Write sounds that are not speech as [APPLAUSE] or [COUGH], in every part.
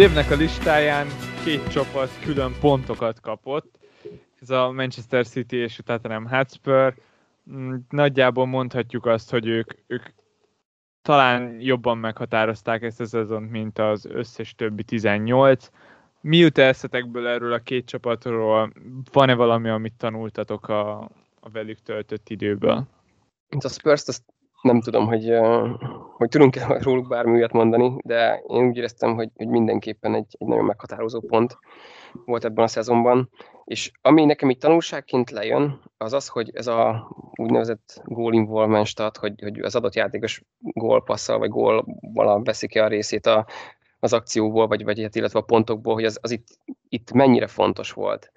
Dévnek a listáján két csapat külön pontokat kapott. Ez a Manchester City és a Tottenham Hotspur. Mm, nagyjából mondhatjuk azt, hogy ők, ők talán jobban meghatározták ezt a szezont, mint az összes többi 18. Mi jut eszetekből erről a két csapatról? Van-e valami, amit tanultatok a, a velük töltött időből? Mint a Spurs, azt nem tudom, hogy, hogy tudunk-e [LAUGHS] róluk bármi olyat mondani, de én úgy éreztem, hogy, hogy mindenképpen egy, egy nagyon meghatározó pont volt ebben a szezonban. És ami nekem itt tanulságként lejön, az az, hogy ez a úgynevezett goal involvement stat, hogy, hogy az adott játékos gólpasszal vagy gólval veszik a részét a, az akcióból, vagy, vagy hát, illetve a pontokból, hogy az, az itt, itt mennyire fontos volt.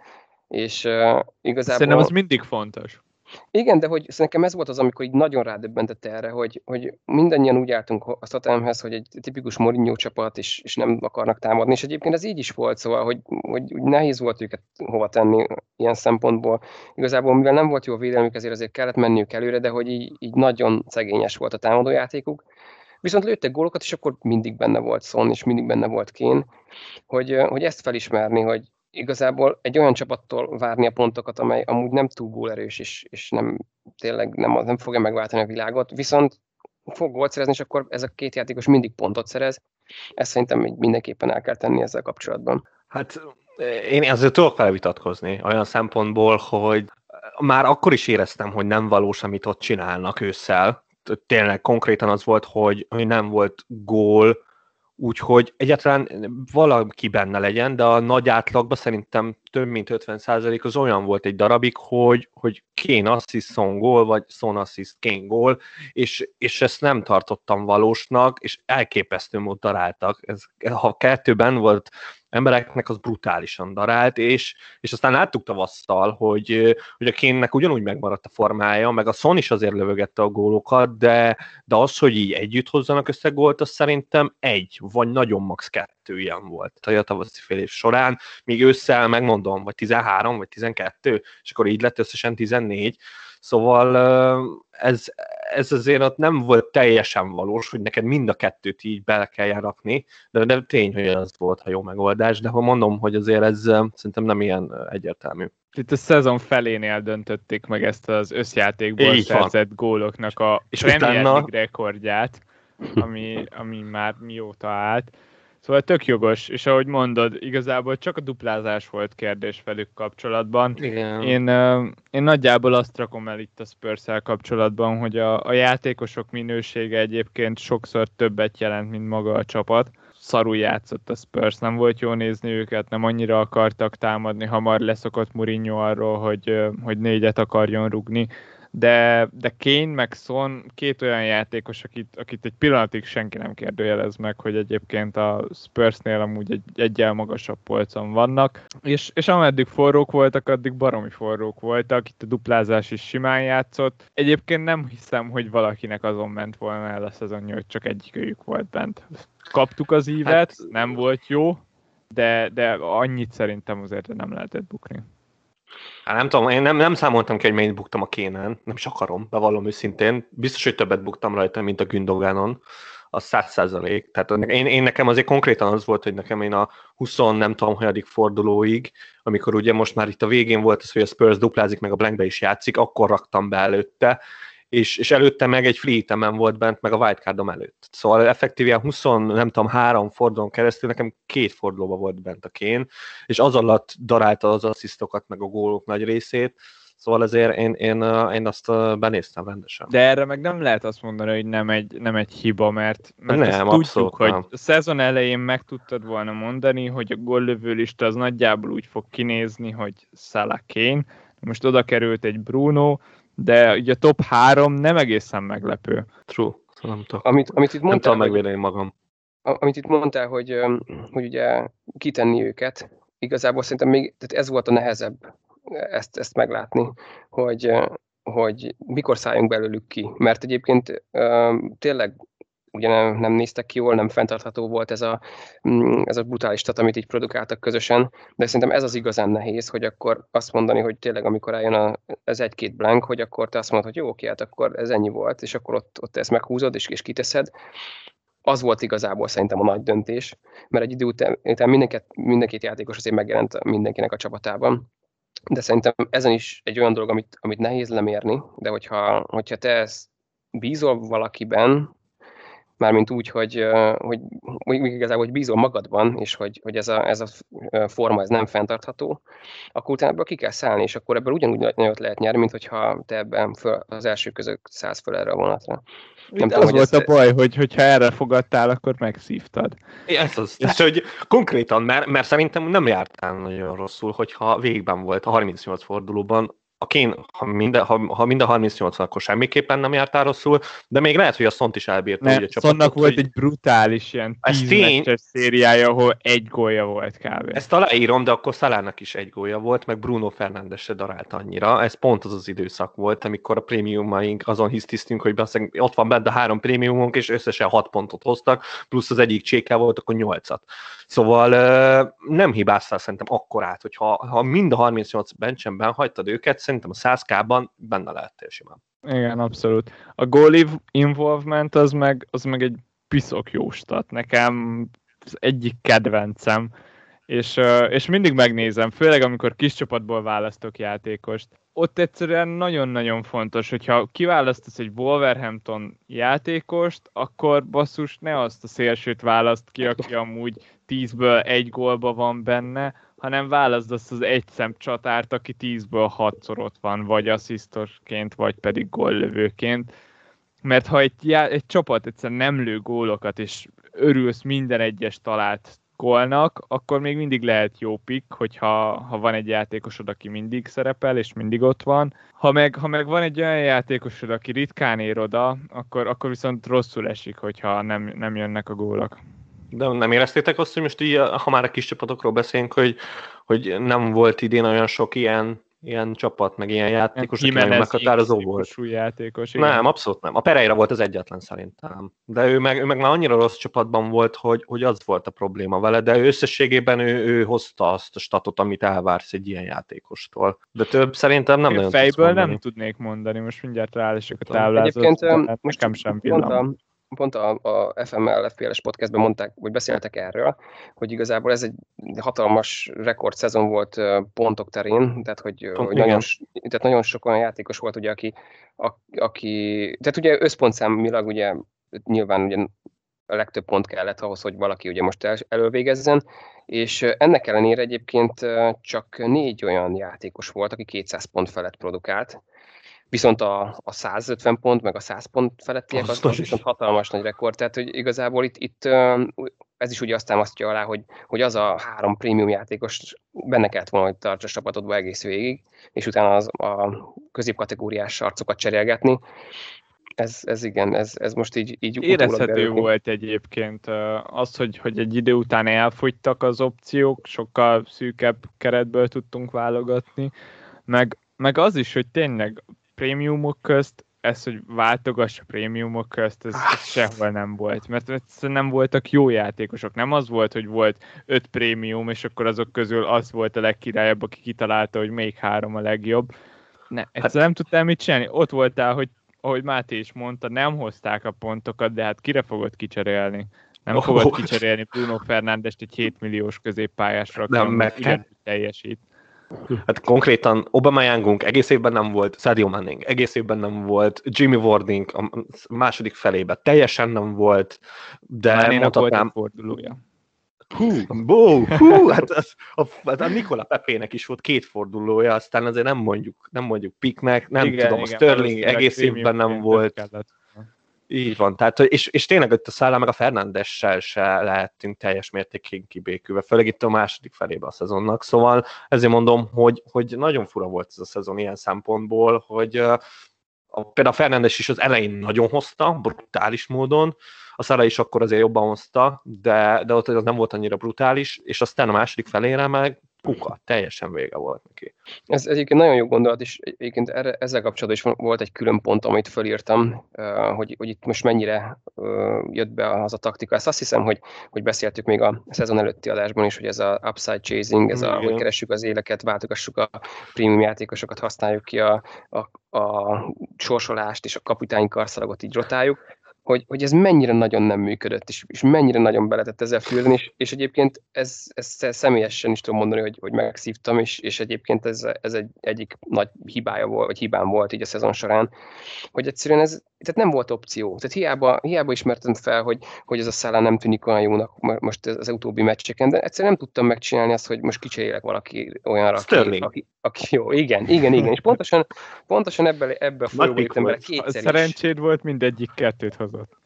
És uh, igazából... Szerintem az mindig fontos. Igen, de hogy nekem ez volt az, amikor így nagyon rádöbbentett erre, hogy, hogy mindannyian úgy álltunk a Tottenhamhez, hogy egy tipikus Mourinho csapat, és, és nem akarnak támadni, és egyébként ez így is volt, szóval, hogy, hogy úgy nehéz volt őket hova tenni ilyen szempontból. Igazából, mivel nem volt jó a védelmük, ezért azért kellett menniük előre, de hogy így, így nagyon szegényes volt a támadójátékuk. Viszont lőttek gólokat, és akkor mindig benne volt Son, és mindig benne volt Kén, hogy, hogy ezt felismerni, hogy, igazából egy olyan csapattól várni a pontokat, amely amúgy nem túl gólerős, és, és nem, tényleg nem, nem fogja megváltani a világot, viszont fog gólt szerezni, és akkor ez a két játékos mindig pontot szerez. Ezt szerintem mindenképpen el kell tenni ezzel kapcsolatban. Hát én azért tudok felvitatkozni olyan szempontból, hogy már akkor is éreztem, hogy nem valós, amit ott csinálnak ősszel. Tényleg konkrétan az volt, hogy nem volt gól, úgyhogy egyáltalán valaki benne legyen, de a nagy átlagban szerintem több mint 50% az olyan volt egy darabig, hogy, hogy Kén assist, Son gól, vagy Son assist, Kén gól, és, és ezt nem tartottam valósnak, és elképesztő mód daráltak. Ez, ha kettőben volt embereknek az brutálisan darált, és, és aztán láttuk tavasszal, hogy, hogy a Kénnek ugyanúgy megmaradt a formája, meg a Son is azért lövögette a gólokat, de, de az, hogy így együtt hozzanak össze gólt, az szerintem egy, vagy nagyon max. kettő ilyen volt a tavaszi fél év során, míg ősszel megmondom, vagy 13, vagy 12, és akkor így lett összesen 14, Szóval ez, ez azért ott nem volt teljesen valós, hogy neked mind a kettőt így bele kell rakni, de, de tény, hogy ez volt a jó megoldás, de ha mondom, hogy azért ez szerintem nem ilyen egyértelmű. Itt a szezon felénél döntötték meg ezt az összjátékból így szerzett van. góloknak a és Premier utána... rekordját, ami, ami már mióta állt. Szóval tök jogos, és ahogy mondod, igazából csak a duplázás volt kérdés velük kapcsolatban. Igen. Én, én nagyjából azt rakom el itt a spurs kapcsolatban, hogy a, a játékosok minősége egyébként sokszor többet jelent, mint maga a csapat. Szarul játszott a Spurs, nem volt jó nézni őket, nem annyira akartak támadni, hamar leszokott Mourinho arról, hogy, hogy négyet akarjon rugni de, de Kane meg Son két olyan játékos, akit, akit egy pillanatig senki nem kérdőjelez meg, hogy egyébként a Spursnél amúgy egy egyel magasabb polcon vannak, és, és ameddig forrók voltak, addig baromi forrók voltak, itt a duplázás is simán játszott. Egyébként nem hiszem, hogy valakinek azon ment volna el a szezonja, hogy csak egyikőjük volt bent. Kaptuk az ívet, hát, nem volt jó, de, de annyit szerintem azért nem lehetett bukni. Hát nem tudom, én nem, nem számoltam ki, hogy mennyit buktam a kénen, nem is akarom, bevallom őszintén. Biztos, hogy többet buktam rajta, mint a Gündogánon, a száz százalék. Tehát én, én, nekem azért konkrétan az volt, hogy nekem én a 20 nem tudom, hanyadik fordulóig, amikor ugye most már itt a végén volt az, hogy a Spurs duplázik, meg a Blankbe is játszik, akkor raktam be előtte, és, és előtte meg egy fleetemen volt bent, meg a wildcardom előtt. Szóval effektíven 20, nem tudom, három fordulón keresztül nekem két fordulóba volt bent a kén, és az alatt darálta az asszisztokat, meg a gólok nagy részét, Szóval ezért én, én, én azt benéztem rendesen. De erre meg nem lehet azt mondani, hogy nem egy, nem egy hiba, mert, mert nem, azt tudjuk, nem. hogy a szezon elején meg tudtad volna mondani, hogy a góllövő lista az nagyjából úgy fog kinézni, hogy Salah Kane, most oda került egy Bruno, de ugye a top 3 nem egészen meglepő. True. Nem tudom, amit, amit itt mondtál, nem tudom magam. Amit itt mondtál, hogy, hogy ugye kitenni őket, igazából szerintem még tehát ez volt a nehezebb ezt, ezt meglátni, hogy, hogy mikor szálljunk belőlük ki. Mert egyébként tényleg ugye nem, nem néztek ki jól, nem fenntartható volt ez a, mm, ez a brutális tat, amit így produkáltak közösen, de szerintem ez az igazán nehéz, hogy akkor azt mondani, hogy tényleg amikor eljön a, ez egy-két blank, hogy akkor te azt mondod, hogy jó, oké, hát akkor ez ennyi volt, és akkor ott, ott ezt meghúzod, és, és kiteszed. az volt igazából szerintem a nagy döntés, mert egy idő után, után mindenkit, mindenkit játékos azért megjelent mindenkinek a csapatában. De szerintem ezen is egy olyan dolog, amit, amit nehéz lemérni, de hogyha, hogyha te ezt bízol valakiben, mármint úgy, hogy, hogy, hogy igazából, hogy bízol magadban, és hogy, hogy ez, a, ez a forma ez nem fenntartható, akkor utána ebből ki kell szállni, és akkor ebből ugyanúgy nagyot lehet nyerni, mint hogyha te ebben föl, az első között szállsz föl erre a vonatra. Nem tudom, az volt ezt... a baj, hogy hogyha erre fogadtál, akkor megszívtad. Ez az. És hogy konkrétan, mert, mert szerintem nem jártál nagyon rosszul, hogyha végben volt a 38 fordulóban a Kén, ha minden, ha, ha minden 38 akkor semmiképpen nem jártál rosszul, de még lehet, hogy a Szont is elbírta. Ne, a Szonnak volt hogy... egy brutális ilyen tíz tény... szériája, ahol egy gólya volt kb. Ezt aláírom, de akkor Szalának is egy gólya volt, meg Bruno Fernandes se darált annyira. Ez pont az az időszak volt, amikor a prémiumaink azon hisztisztünk, hogy ott van benne a három prémiumunk, és összesen hat pontot hoztak, plusz az egyik csékel volt, akkor nyolcat. Szóval nem hibáztál szerintem akkorát, hogy ha, ha mind a 38 bencsemben hagytad őket, szerintem a 100K-ban benne lehettél simán. Igen, abszolút. A goal involvement az meg, az meg egy piszok jó stat. Nekem az egyik kedvencem, és, és mindig megnézem, főleg amikor kis csapatból választok játékost. Ott egyszerűen nagyon-nagyon fontos, hogyha kiválasztasz egy Wolverhampton játékost, akkor basszus ne azt a szélsőt választ ki, aki amúgy 10-ből egy gólba van benne, hanem válaszd azt az egy szem csatárt, aki 10-ből 6-szor ott van, vagy asszisztosként, vagy pedig góllövőként. Mert ha egy, já- egy csapat egyszerűen nem lő gólokat, és örülsz minden egyes talált gólnak, akkor még mindig lehet jó pick, hogyha ha van egy játékosod, aki mindig szerepel, és mindig ott van. Ha meg, ha meg van egy olyan játékosod, aki ritkán ér oda, akkor, akkor viszont rosszul esik, hogyha nem, nem jönnek a gólok. De nem éreztétek azt, hogy most így, ha már a kis csapatokról beszélünk, hogy, hogy nem volt idén olyan sok ilyen, ilyen csapat, meg ilyen játékos, aki meghatározó volt. játékos, igen. Nem, abszolút nem. A Pereira volt az egyetlen szerintem. De ő meg, ő meg már annyira rossz csapatban volt, hogy, hogy az volt a probléma vele, de ő összességében ő, ő hozta azt a statot, amit elvársz egy ilyen játékostól. De több szerintem nem Én nagyon Fejből nem tudnék mondani, most mindjárt ráállások a táblázat. Egyébként most nekem sem pillanat pont a, a FML FPL-es podcastben mondták, vagy beszéltek erről, hogy igazából ez egy hatalmas rekordszezon volt pontok terén, tehát hogy, Pont, hogy nagyon, tehát nagyon sok olyan játékos volt, ugye, aki, a, aki tehát ugye összpontszámilag ugye nyilván ugye a legtöbb pont kellett ahhoz, hogy valaki ugye most el, elővégezzen, és ennek ellenére egyébként csak négy olyan játékos volt, aki 200 pont felett produkált, Viszont a, a 150 pont, meg a 100 pont felettiek, az, az viszont hatalmas nagy rekord. Tehát, hogy igazából itt, itt ez is ugye azt támasztja alá, hogy, hogy az a három prémium játékos benne kellett volna, hogy tartsa a csapatodba egész végig, és utána az, a középkategóriás arcokat cserélgetni. Ez, ez igen, ez, ez most így, így Érezhető volt egyébként az, hogy, hogy egy idő után elfogytak az opciók, sokkal szűkebb keretből tudtunk válogatni, meg, meg az is, hogy tényleg prémiumok közt, ez, hogy váltogass a prémiumok közt, ez, ez sehol nem volt, mert nem voltak jó játékosok. Nem az volt, hogy volt öt prémium, és akkor azok közül az volt a legkirályabb, aki kitalálta, hogy még három a legjobb. Ne, hát... nem tudtál mit csinálni. Ott voltál, hogy ahogy Máté is mondta, nem hozták a pontokat, de hát kire fogod kicserélni? Nem oh. fogod kicserélni Bruno Fernándest egy 7 milliós középpályásra, nem, meg teljesít. Hát konkrétan Obama Youngunk egész évben nem volt, Sadio Manning egész évben nem volt, Jimmy Warding a második felében teljesen nem volt, de Már mondhatnám... Fordulója. Hú, [LAUGHS] bó, hú, hát, az, a, hát a Nikola Pepének is volt két fordulója, aztán azért nem mondjuk, nem mondjuk Piknek, nem igen, tudom, igen, a Sterling egész évben nem volt. Kellett. Így van, tehát, és, és tényleg itt a Szállá meg a Fernandessel se lehettünk teljes mértékig kibékülve, főleg itt a második felébe a szezonnak, szóval ezért mondom, hogy, hogy nagyon fura volt ez a szezon ilyen szempontból, hogy a, például a Fernandes is az elején nagyon hozta, brutális módon, a Szara is akkor azért jobban hozta, de, de ott az nem volt annyira brutális, és aztán a második felére meg puka, teljesen vége volt neki. Ez egyébként nagyon jó gondolat, és egyébként erre, ezzel kapcsolatban is volt egy külön pont, amit fölírtam, hogy, hogy itt most mennyire jött be az a taktika. Ezt azt hiszem, hogy, hogy beszéltük még a szezon előtti adásban is, hogy ez a upside chasing, ez a, hogy keressük az éleket, váltogassuk a prémium játékosokat, használjuk ki a, a, a sorsolást és a kapitány karszalagot így rotáljuk hogy, hogy ez mennyire nagyon nem működött, és, és mennyire nagyon beletett ezzel fürdeni, és, és egyébként ez, ez személyesen is tudom mondani, hogy, hogy megszívtam, és, és egyébként ez, ez egy egyik nagy hibája volt, vagy hibám volt így a szezon során, hogy egyszerűen ez, tehát nem volt opció. Tehát hiába, hiába ismertem fel, hogy, hogy ez a szállá nem tűnik olyan jónak most az utóbbi meccseken, de egyszerűen nem tudtam megcsinálni azt, hogy most kicserélek valaki olyanra, aki, aki, aki, jó, igen, igen, igen, és pontosan, pontosan ebbe, ebbe a folyóba jöttem bele kétszer Szerencséd volt, mindegyik kettőt hozott.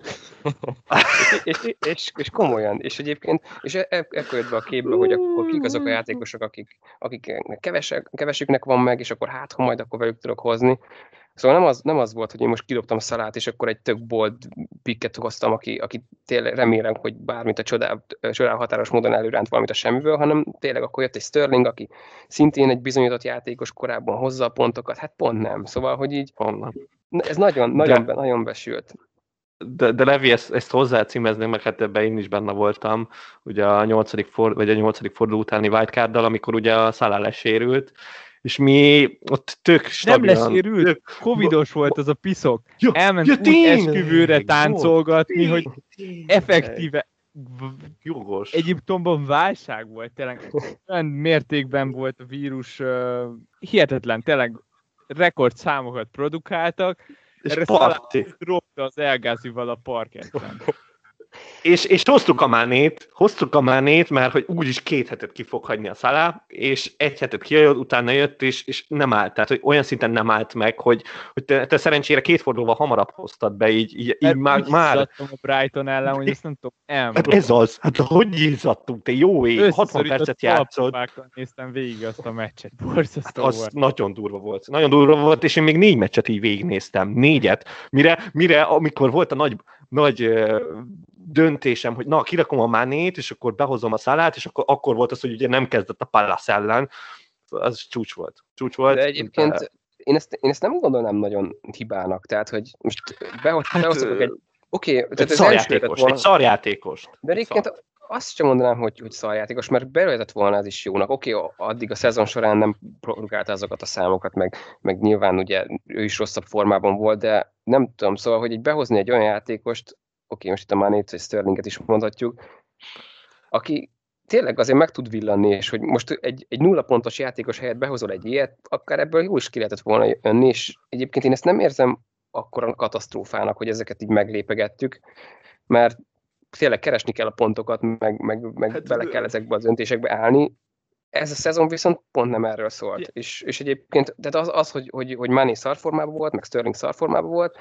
[LAUGHS] és, és, és, és, komolyan, és egyébként, és ekkor jött be a képbe, hogy akkor kik azok a játékosok, akik, akik kevesek, kevesüknek van meg, és akkor hát, ha majd akkor velük tudok hozni. Szóval nem az, nem az volt, hogy én most kidobtam szalát, és akkor egy tök bold pikket hoztam, aki, aki tényleg remélem, hogy bármit a csodál, csodál határos módon előránt valamit a semmiből, hanem tényleg akkor jött egy Sterling, aki szintén egy bizonyított játékos korábban hozza a pontokat, hát pont nem. Szóval, hogy így ez nagyon, nagyon, de, nagyon besült. De, de Levi, ezt, ezt hozzá címezném, mert hát ebben én is benne voltam, ugye a nyolcadik, for, vagy a nyolcadik forduló utáni wildcarddal, amikor ugye a Szalá lesérült, és mi ott tök stabilan. Nem lesérült, tök... covidos volt az a piszok. Ja, Elment ja, úgy esküvőre táncolgatni, jó, hogy effektíve Jogos. Egyiptomban válság volt, tényleg olyan mértékben volt a vírus, uh, hihetetlen, tényleg rekordszámokat produkáltak, és erre parti. az elgázival a parketten. [LAUGHS] És, és hoztuk a mánét, hoztuk a mánét, mert hogy úgyis két hetet ki fog hagyni a szalá, és egy hetet kijött, utána jött, és, és nem állt. Tehát, hogy olyan szinten nem állt meg, hogy, hogy te, te szerencsére két fordulóval hamarabb hoztad be, így, így, így már... már... a Brighton ellen, hogy ezt nem tudom elmondani. Hát ez az, hát hogy ízadtunk, te jó ég, 60 percet játszott. néztem végig azt a meccset, hát az volt. nagyon durva volt. Nagyon durva volt, és én még négy meccset így végignéztem, négyet, mire, mire amikor volt a nagy, nagy döntésem, hogy na, kirakom a mánét, és akkor behozom a szalát, és akkor, akkor volt az, hogy ugye nem kezdett a Pallas ellen. Az csúcs volt. Csúcs volt. De egyébként de... Én, ezt, én ezt nem gondolnám nagyon hibának, tehát, hogy most behoz, hát, behoztatok egy Oké, okay, tehát egy szarjátékos, volna, egy szarjátékos. De egyébként szar. azt sem mondanám, hogy, hogy szarjátékos, mert belőhetett volna ez is jónak. Oké, okay, addig a szezon során nem produkálta azokat a számokat, meg, meg nyilván ugye ő is rosszabb formában volt, de nem tudom, szóval, hogy így behozni egy olyan játékost, oké, most itt a Manét vagy Sterlinget is mondhatjuk, aki tényleg azért meg tud villanni, és hogy most egy, egy nulla pontos játékos helyett behozol egy ilyet, akár ebből jó is ki lehetett volna jönni, és egyébként én ezt nem érzem akkor a katasztrófának, hogy ezeket így meglépegettük, mert tényleg keresni kell a pontokat, meg, meg, meg hát, bele kell ezekbe az öntésekbe állni. Ez a szezon viszont pont nem erről szólt. Yeah. És, és egyébként, tehát az, az hogy, hogy, hogy Mani szarformában volt, meg Sterling szarformában volt,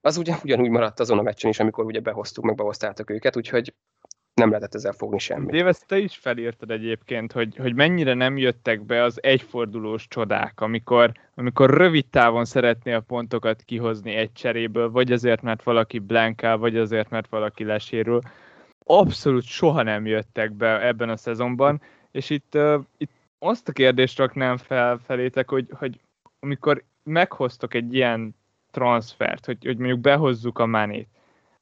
az ugye ugyanúgy maradt azon a meccsen is, amikor ugye behoztuk, meg behoztátok őket, úgyhogy nem lehetett ezzel fogni semmit. Déves, te is felírtad egyébként, hogy, hogy mennyire nem jöttek be az egyfordulós csodák, amikor, amikor rövid távon szeretné a pontokat kihozni egy cseréből, vagy azért, mert valaki blankál, vagy azért, mert valaki lesérül. Abszolút soha nem jöttek be ebben a szezonban, és itt, uh, itt azt a kérdést raknám fel felétek, hogy, hogy amikor meghoztok egy ilyen transfert, hogy, hogy mondjuk behozzuk a manét.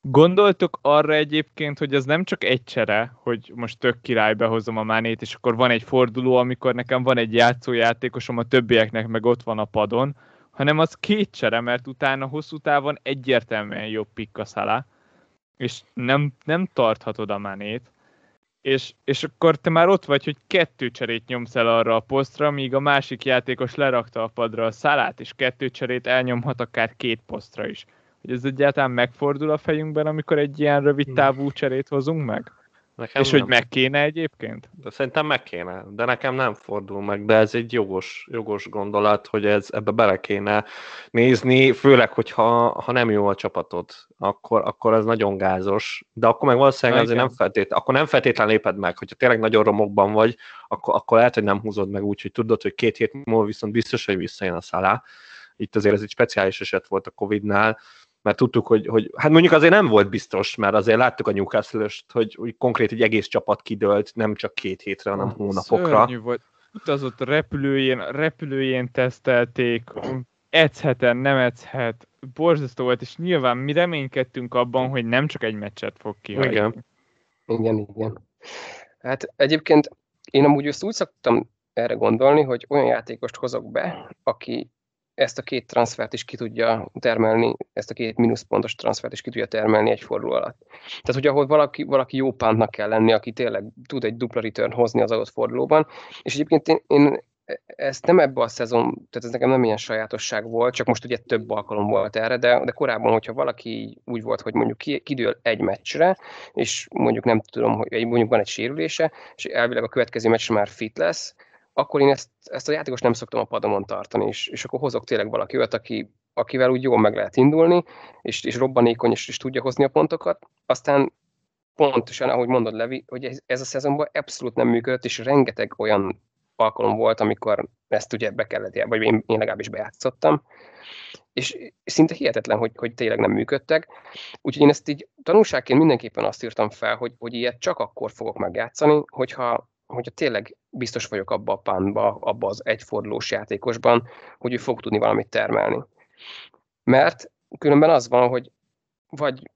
Gondoltok arra egyébként, hogy ez nem csak egy csere, hogy most tök király behozom a mánét, és akkor van egy forduló, amikor nekem van egy játszójátékosom, a többieknek meg ott van a padon, hanem az két csere, mert utána hosszú távon egyértelműen jobb a szalá, és nem, nem tarthatod a mánét és, és akkor te már ott vagy, hogy kettő cserét nyomsz el arra a posztra, míg a másik játékos lerakta a padra a szalát, és kettő cserét elnyomhat akár két posztra is. Hogy ez egyáltalán megfordul a fejünkben, amikor egy ilyen rövid távú cserét hozunk meg? Nekem és nem. hogy meg kéne egyébként? De szerintem meg kéne, de nekem nem fordul meg, de ez egy jogos, jogos gondolat, hogy ez ebbe bele kéne nézni, főleg, hogyha ha nem jó a csapatod, akkor, akkor ez nagyon gázos, de akkor meg valószínűleg azért nem feltétlen, akkor nem feltétlenül léped meg, hogyha tényleg nagyon romokban vagy, akkor, akkor lehet, hogy nem húzod meg úgy, hogy tudod, hogy két hét múlva viszont biztos, hogy visszajön a szalá. Itt azért ez egy speciális eset volt a Covid-nál, mert tudtuk, hogy, hogy hát mondjuk azért nem volt biztos, mert azért láttuk a newcastle hogy, hogy konkrét egy egész csapat kidőlt, nem csak két hétre, hanem hónapokra. Szörnyű volt. Utazott repülőjén, repülőjén tesztelték, edzheten, nem edzhet, borzasztó volt, és nyilván mi reménykedtünk abban, hogy nem csak egy meccset fog kihagyni. Igen. Igen, igen. Hát egyébként én amúgy ezt úgy szoktam erre gondolni, hogy olyan játékost hozok be, aki ezt a két transfert is ki tudja termelni, ezt a két mínuszpontos transfert is ki tudja termelni egy forduló alatt. Tehát, hogy ahol valaki, valaki jó pántnak kell lenni, aki tényleg tud egy dupla return hozni az adott fordulóban, és egyébként én, én ezt nem ebbe a szezon, tehát ez nekem nem ilyen sajátosság volt, csak most ugye több alkalom volt erre, de, de korábban, hogyha valaki úgy volt, hogy mondjuk kidől egy meccsre, és mondjuk nem tudom, hogy mondjuk van egy sérülése, és elvileg a következő meccsre már fit lesz, akkor én ezt, ezt a játékos nem szoktam a padomon tartani, és, és akkor hozok tényleg valaki olyat, aki, akivel úgy jól meg lehet indulni, és, és robbanékony, és, és tudja hozni a pontokat. Aztán pontosan, ahogy mondod, Levi, hogy ez, ez a szezonban abszolút nem működött, és rengeteg olyan alkalom volt, amikor ezt ugye be kellett, vagy én, én legalábbis bejátszottam, és szinte hihetetlen, hogy, hogy tényleg nem működtek. Úgyhogy én ezt így tanulságként mindenképpen azt írtam fel, hogy, hogy ilyet csak akkor fogok megjátszani, hogyha, hogyha tényleg biztos vagyok abba a pánba, abba az egyfordulós játékosban, hogy ő fog tudni valamit termelni. Mert különben az van, hogy vagy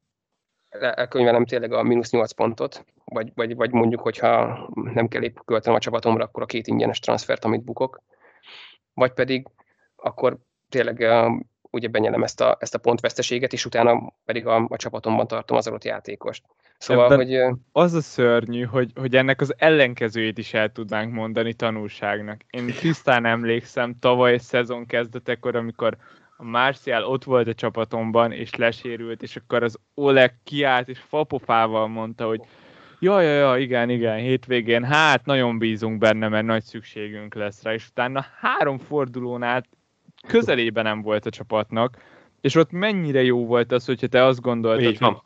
elkönyvelem tényleg a mínusz 8 pontot, vagy, vagy, vagy mondjuk, hogyha nem kell épp költenem a csapatomra, akkor a két ingyenes transfert, amit bukok, vagy pedig akkor tényleg ugye benyelem ezt a, ezt a pontveszteséget, és utána pedig a, a csapatomban tartom az adott játékost. Szóval, hogy... Az a szörnyű, hogy, hogy ennek az ellenkezőjét is el tudnánk mondani tanulságnak. Én tisztán emlékszem tavaly szezon kezdetekor, amikor a Marcial ott volt a csapatomban, és lesérült, és akkor az Oleg kiállt, és fapofával mondta, hogy ja, ja, ja, igen, igen, hétvégén, hát nagyon bízunk benne, mert nagy szükségünk lesz rá, és utána három fordulón át közelében nem volt a csapatnak, és ott mennyire jó volt az, hogyha te azt gondoltad, hogy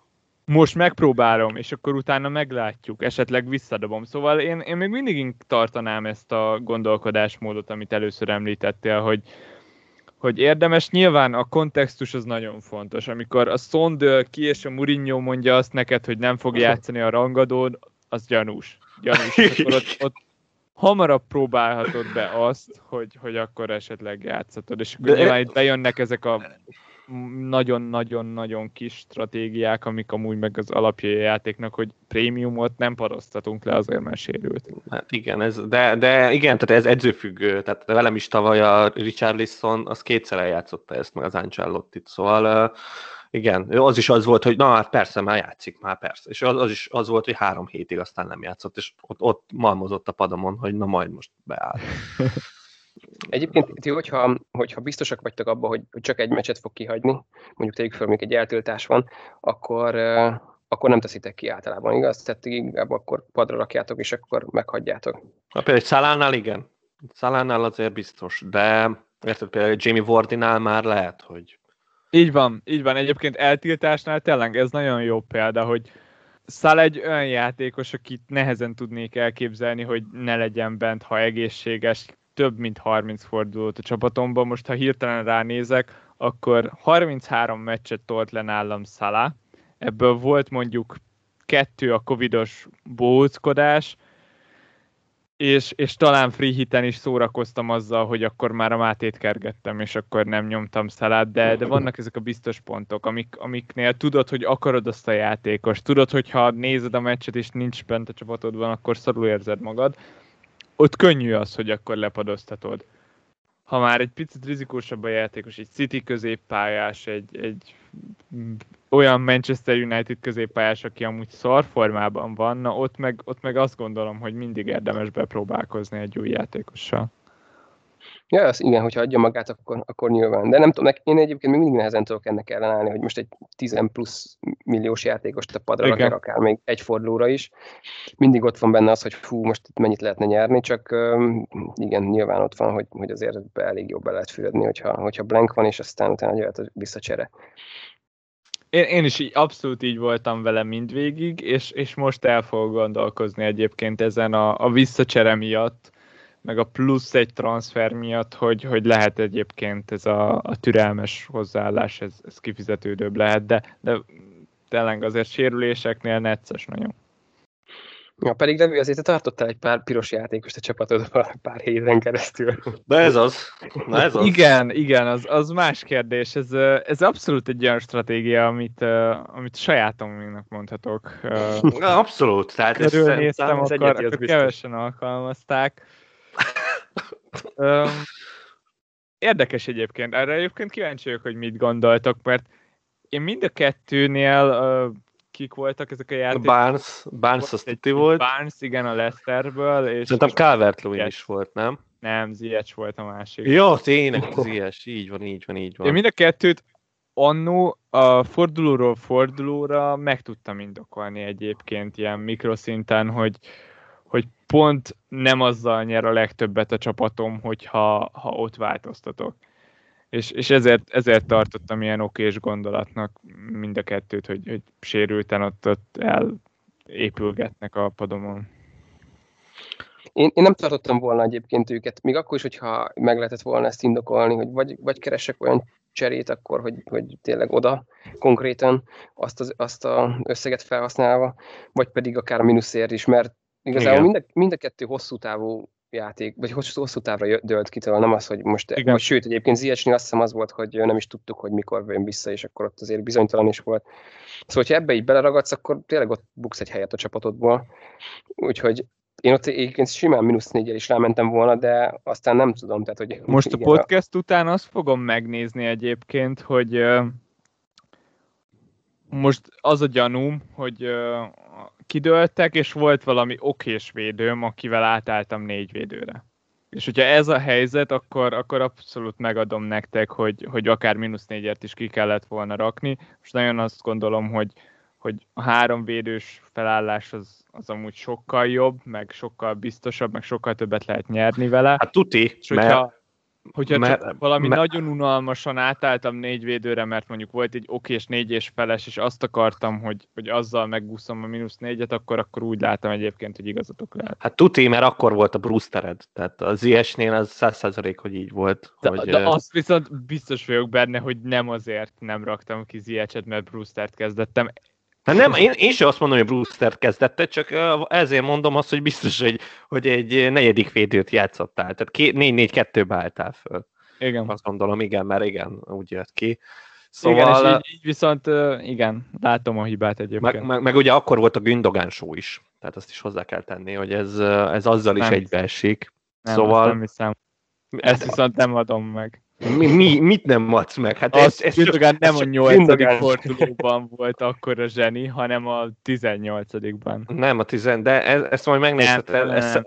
most megpróbálom, és akkor utána meglátjuk, esetleg visszadobom. Szóval én, én még mindig tartanám ezt a gondolkodásmódot, amit először említettél, hogy, hogy érdemes. Nyilván a kontextus az nagyon fontos. Amikor a Szondől ki és a Mourinho mondja azt neked, hogy nem fog játszani a rangadón, az gyanús. gyanús. [LAUGHS] Akkor ott, ott hamarabb próbálhatod be azt, hogy, hogy akkor esetleg játszhatod. És akkor nyilván itt bejönnek ezek a nagyon-nagyon-nagyon kis stratégiák, amik amúgy meg az alapja a játéknak, hogy prémiumot nem parasztatunk le azért, mert sérült. Hát igen, ez, de, de igen, tehát ez edzőfüggő, tehát velem is tavaly a Richard Lisson, az kétszer eljátszotta ezt, meg az Ancelotti, szóval igen, az is az volt, hogy na hát persze, már játszik, már persze. És az, az is az volt, hogy három hétig aztán nem játszott, és ott, ott malmozott a padomon, hogy na majd most beáll. [LAUGHS] Egyébként, ti, hogyha, hogyha biztosak vagytok abban, hogy, hogy csak egy meccset fog kihagyni, mondjuk tegyük fel, mondjuk egy eltiltás van, akkor, akkor nem teszitek ki általában, igaz? Tehát inkább akkor padra rakjátok, és akkor meghagyjátok. Na, például egy Szalánál igen. Szalánál azért biztos, de érted, például Jamie Wardinál már lehet, hogy... Így van, így van. Egyébként eltiltásnál tényleg ez nagyon jó példa, hogy Szál egy olyan játékos, akit nehezen tudnék elképzelni, hogy ne legyen bent, ha egészséges, több mint 30 fordulót a csapatomban. Most, ha hirtelen ránézek, akkor 33 meccset tolt le nálam Szala. Ebből volt mondjuk kettő a covidos bóckodás, és, és talán free hiten is szórakoztam azzal, hogy akkor már a Mátét kergettem, és akkor nem nyomtam szalát, de, de vannak ezek a biztos pontok, amik, amiknél tudod, hogy akarod azt a játékos, tudod, hogy ha nézed a meccset, és nincs bent a csapatodban, akkor szarul érzed magad, ott könnyű az, hogy akkor lepadoztatod. Ha már egy picit rizikósabb a játékos, egy City középpályás, egy, egy olyan Manchester United középpályás, aki amúgy szarformában van, na ott meg, ott meg azt gondolom, hogy mindig érdemes bepróbálkozni egy új játékossal. Ja, az igen, hogyha adja magát, akkor, akkor nyilván. De nem tudom, én egyébként még mindig nehezen tudok ennek ellenállni, hogy most egy 10 plusz milliós játékos a padra rakják akár még egy fordulóra is. Mindig ott van benne az, hogy fú, most itt mennyit lehetne nyerni, csak igen, nyilván ott van, hogy, hogy azért be elég jobb be lehet fürödni, hogyha, hogyha blank van, és aztán utána jöhet a visszacsere. Én, én is így, abszolút így voltam vele mindvégig, és, és most el fogok gondolkozni egyébként ezen a, a visszacsere miatt, meg a plusz egy transfer miatt, hogy, hogy lehet egyébként ez a, a türelmes hozzáállás, ez, ez kifizetődőbb lehet, de, de tényleg azért sérüléseknél necces nagyon. Ja, pedig Levi, azért te tartottál egy pár piros játékost a csapatodban pár héten keresztül. De ez az. Na ez az. Igen, igen, az, az más kérdés. Ez, ez abszolút egy olyan stratégia, amit, amit sajátomnak mondhatok. Na, abszolút. Tehát Körülnéztem, akkor, akkor kevesen alkalmazták um, Érdekes egyébként, erre egyébként kíváncsi vagyok, hogy mit gondoltok, mert én mind a kettőnél uh, kik voltak ezek a játékok? Barnes, Barnes az City volt. Barnes, igen, a Leicesterből. És Szerintem calvert is volt, nem? Nem, Ziyech volt a másik. Jó, tényleg Ziyech, így van, így van, így van. Én mind a kettőt annó a fordulóról fordulóra meg tudtam indokolni egyébként ilyen mikroszinten, hogy, hogy pont nem azzal nyer a legtöbbet a csapatom, hogyha ha ott változtatok. És, és ezért, ezért tartottam ilyen okés gondolatnak mind a kettőt, hogy, hogy sérülten ott, ott elépülgetnek a padomon. Én, én nem tartottam volna egyébként őket, még akkor is, hogyha meg lehetett volna ezt indokolni, hogy vagy, vagy keresek olyan cserét akkor, hogy, hogy tényleg oda konkrétan azt, az, azt a összeget felhasználva, vagy pedig akár mínuszért is, mert igazából mind a, mind a kettő hosszú távú játék, vagy hosszú, hosszú távra dölt ki tőle, nem az, hogy most, Igen. vagy sőt, egyébként Ziyechnél azt hiszem az volt, hogy nem is tudtuk, hogy mikor jön vissza, és akkor ott azért bizonytalan is volt. Szóval, hogyha ebbe így beleragadsz, akkor tényleg ott buksz egy helyet a csapatodból. Úgyhogy én ott egyébként simán mínusz négyel is rámentem volna, de aztán nem tudom. Tehát, hogy Most igen, a podcast a... után azt fogom megnézni egyébként, hogy most az a gyanúm, hogy uh, kidőltek, és volt valami okés védőm, akivel átálltam négy védőre. És hogyha ez a helyzet, akkor, akkor abszolút megadom nektek, hogy, hogy akár mínusz négyet is ki kellett volna rakni. Most nagyon azt gondolom, hogy, hogy a három védős felállás az, az amúgy sokkal jobb, meg sokkal biztosabb, meg sokkal többet lehet nyerni vele. Hát tuti, és hogyha, mert Hogyha mert, csak valami mert, nagyon unalmasan átálltam négy védőre, mert mondjuk volt egy okés négy és feles, és azt akartam, hogy, hogy azzal megúszom a mínusz négyet, akkor, akkor úgy látom egyébként, hogy igazatok lehet. Hát tuti, mert akkor volt a Brewstered, tehát az IS-nél az száz százalék, hogy így volt. De, hogy, de azt viszont biztos vagyok benne, hogy nem azért nem raktam ki Ziyech-et, mert Brewstert kezdettem. Hát nem, én, én sem azt mondom, hogy Brewster kezdette, csak ezért mondom azt, hogy biztos, hogy, hogy egy negyedik védőt játszottál. Tehát 4-4-2-be álltál föl. Igen. Azt gondolom, igen, mert igen, úgy jött ki. Szóval... Igen, és így, így viszont igen, látom a hibát egyébként. Meg, meg, meg ugye akkor volt a Gündogán show is, tehát azt is hozzá kell tenni, hogy ez, ez azzal nem is egybeesik. Nem, szóval... nem hiszem. Ezt viszont nem adom meg. Mi, mi, mit nem adsz meg? Hát ez, ez Gündogan nem a nyolcadik fordulóban volt akkor a zseni, hanem a tizennyolcadikban. Nem a tizen, de ez, ezt majd megnézheted. Ez,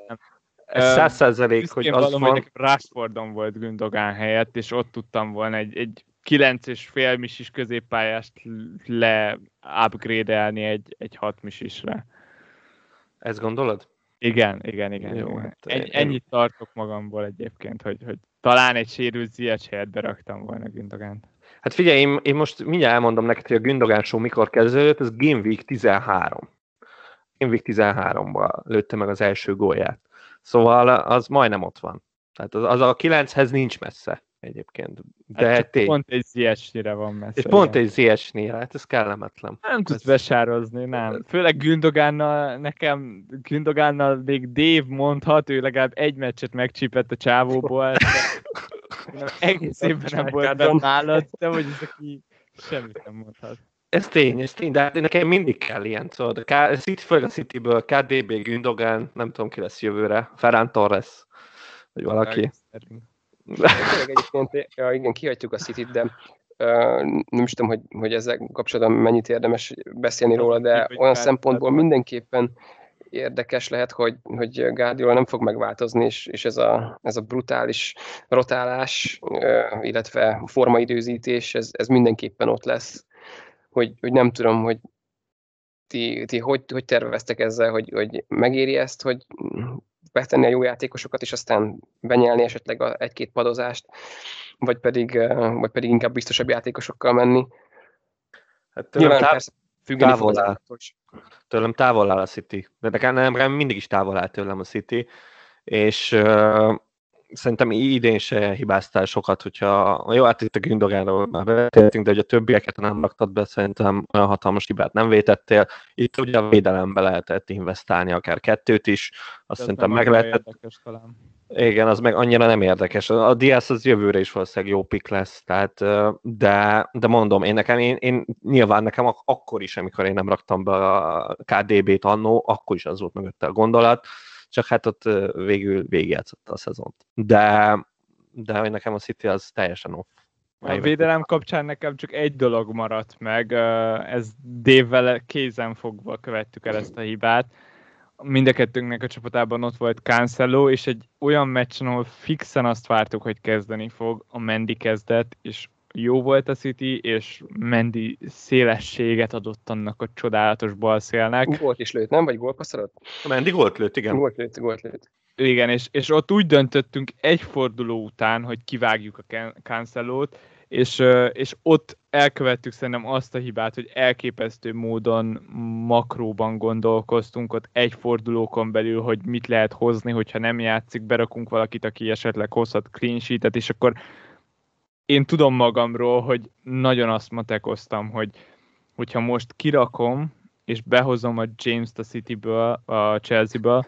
ez száz százalék, hogy az valami, van... Rashfordon volt Gündogan helyett, és ott tudtam volna egy, egy kilenc és fél misis középpályást le upgrade-elni egy, egy hat misisre. Ezt gondolod? Igen, igen, igen. Jó, igen. Hát Egy, én... Ennyit tartok magamból egyébként, hogy, hogy talán egy sérült Ziyech helyet beraktam volna Gündogánt. Hát figyelj, én, én most mindjárt elmondom neked, hogy a Gündogán show mikor kezdődött, ez Game Week 13. Game Week 13-ban lőtte meg az első gólját. Szóval az majdnem ott van. Tehát az, az a 9-hez nincs messze egyébként. De hát tény. pont egy ziesnyire van messze. És pont egy ziesnyire, hát ez kellemetlen. Nem tudsz besározni, nem. Főleg Gündogánnal, nekem Gündogánnal még Dave mondhat, ő legalább egy meccset megcsípett a csávóból. [LAUGHS] egész évben nem volt nálad, de hogy ez aki semmit nem mondhat. Ez tény, ez tény, de hát nekem mindig kell ilyen, szóval de K- City, főleg a Cityből KDB, Gündogán, nem tudom ki lesz jövőre, Ferran Torres, vagy valaki. Tényleg egyébként, ja, igen, kihagytuk a city de nem is tudom, hogy, hogy ezzel kapcsolatban mennyit érdemes beszélni róla, de olyan szempontból mindenképpen érdekes lehet, hogy, hogy Guardiola nem fog megváltozni, és, és ez, a, ez a brutális rotálás, illetve formaidőzítés, ez, ez mindenképpen ott lesz. Hogy, hogy nem tudom, hogy ti, ti hogy, hogy terveztek ezzel, hogy, hogy megéri ezt, hogy betenni a jó játékosokat, és aztán benyelni esetleg a egy-két padozást, vagy pedig, vagy pedig inkább biztosabb játékosokkal menni. Hát tőlem, táv, persze távol áll. tőlem távol áll a City. De nekem, nem, mindig is távol áll tőlem a City, és uh, szerintem idén se hibáztál sokat, hogyha jó, hát itt a Gündogáról már beszéltünk, de hogy a többieket nem raktad be, szerintem olyan hatalmas hibát nem vétettél. Itt ugye a védelembe lehetett investálni akár kettőt is, azt de szerintem meg lehetett. Igen, az meg annyira nem érdekes. A Diaz az jövőre is valószínűleg jó pick lesz, tehát, de, de mondom, én nekem, én, én nyilván nekem akkor is, amikor én nem raktam be a KDB-t annó, akkor is az volt mögötte a gondolat, csak hát ott végül végigjátszott a szezont. De, de hogy nekem a City az teljesen off. A védelem kapcsán nekem csak egy dolog maradt meg, ez Dévvel kézen fogva követtük el ezt a hibát. Mind a kettőnknek a csapatában ott volt Cancelo, és egy olyan meccsen, ahol fixen azt vártuk, hogy kezdeni fog, a Mendi kezdett, és jó volt a City, és Mendi szélességet adott annak a csodálatos balszélnek. Gólt is lőtt, nem? Vagy gólpasszolott? Mendi gólt lőtt, igen. Gólt lőtt, gólt lőtt. Igen, és, és ott úgy döntöttünk egy forduló után, hogy kivágjuk a Cancelót, és, és ott elkövettük szerintem azt a hibát, hogy elképesztő módon makróban gondolkoztunk ott egy fordulókon belül, hogy mit lehet hozni, hogyha nem játszik, berakunk valakit, aki esetleg hozhat clean sheet és akkor én tudom magamról, hogy nagyon azt matekoztam, hogy hogyha most kirakom, és behozom a James-t a City-ből, a Chelsea-ből,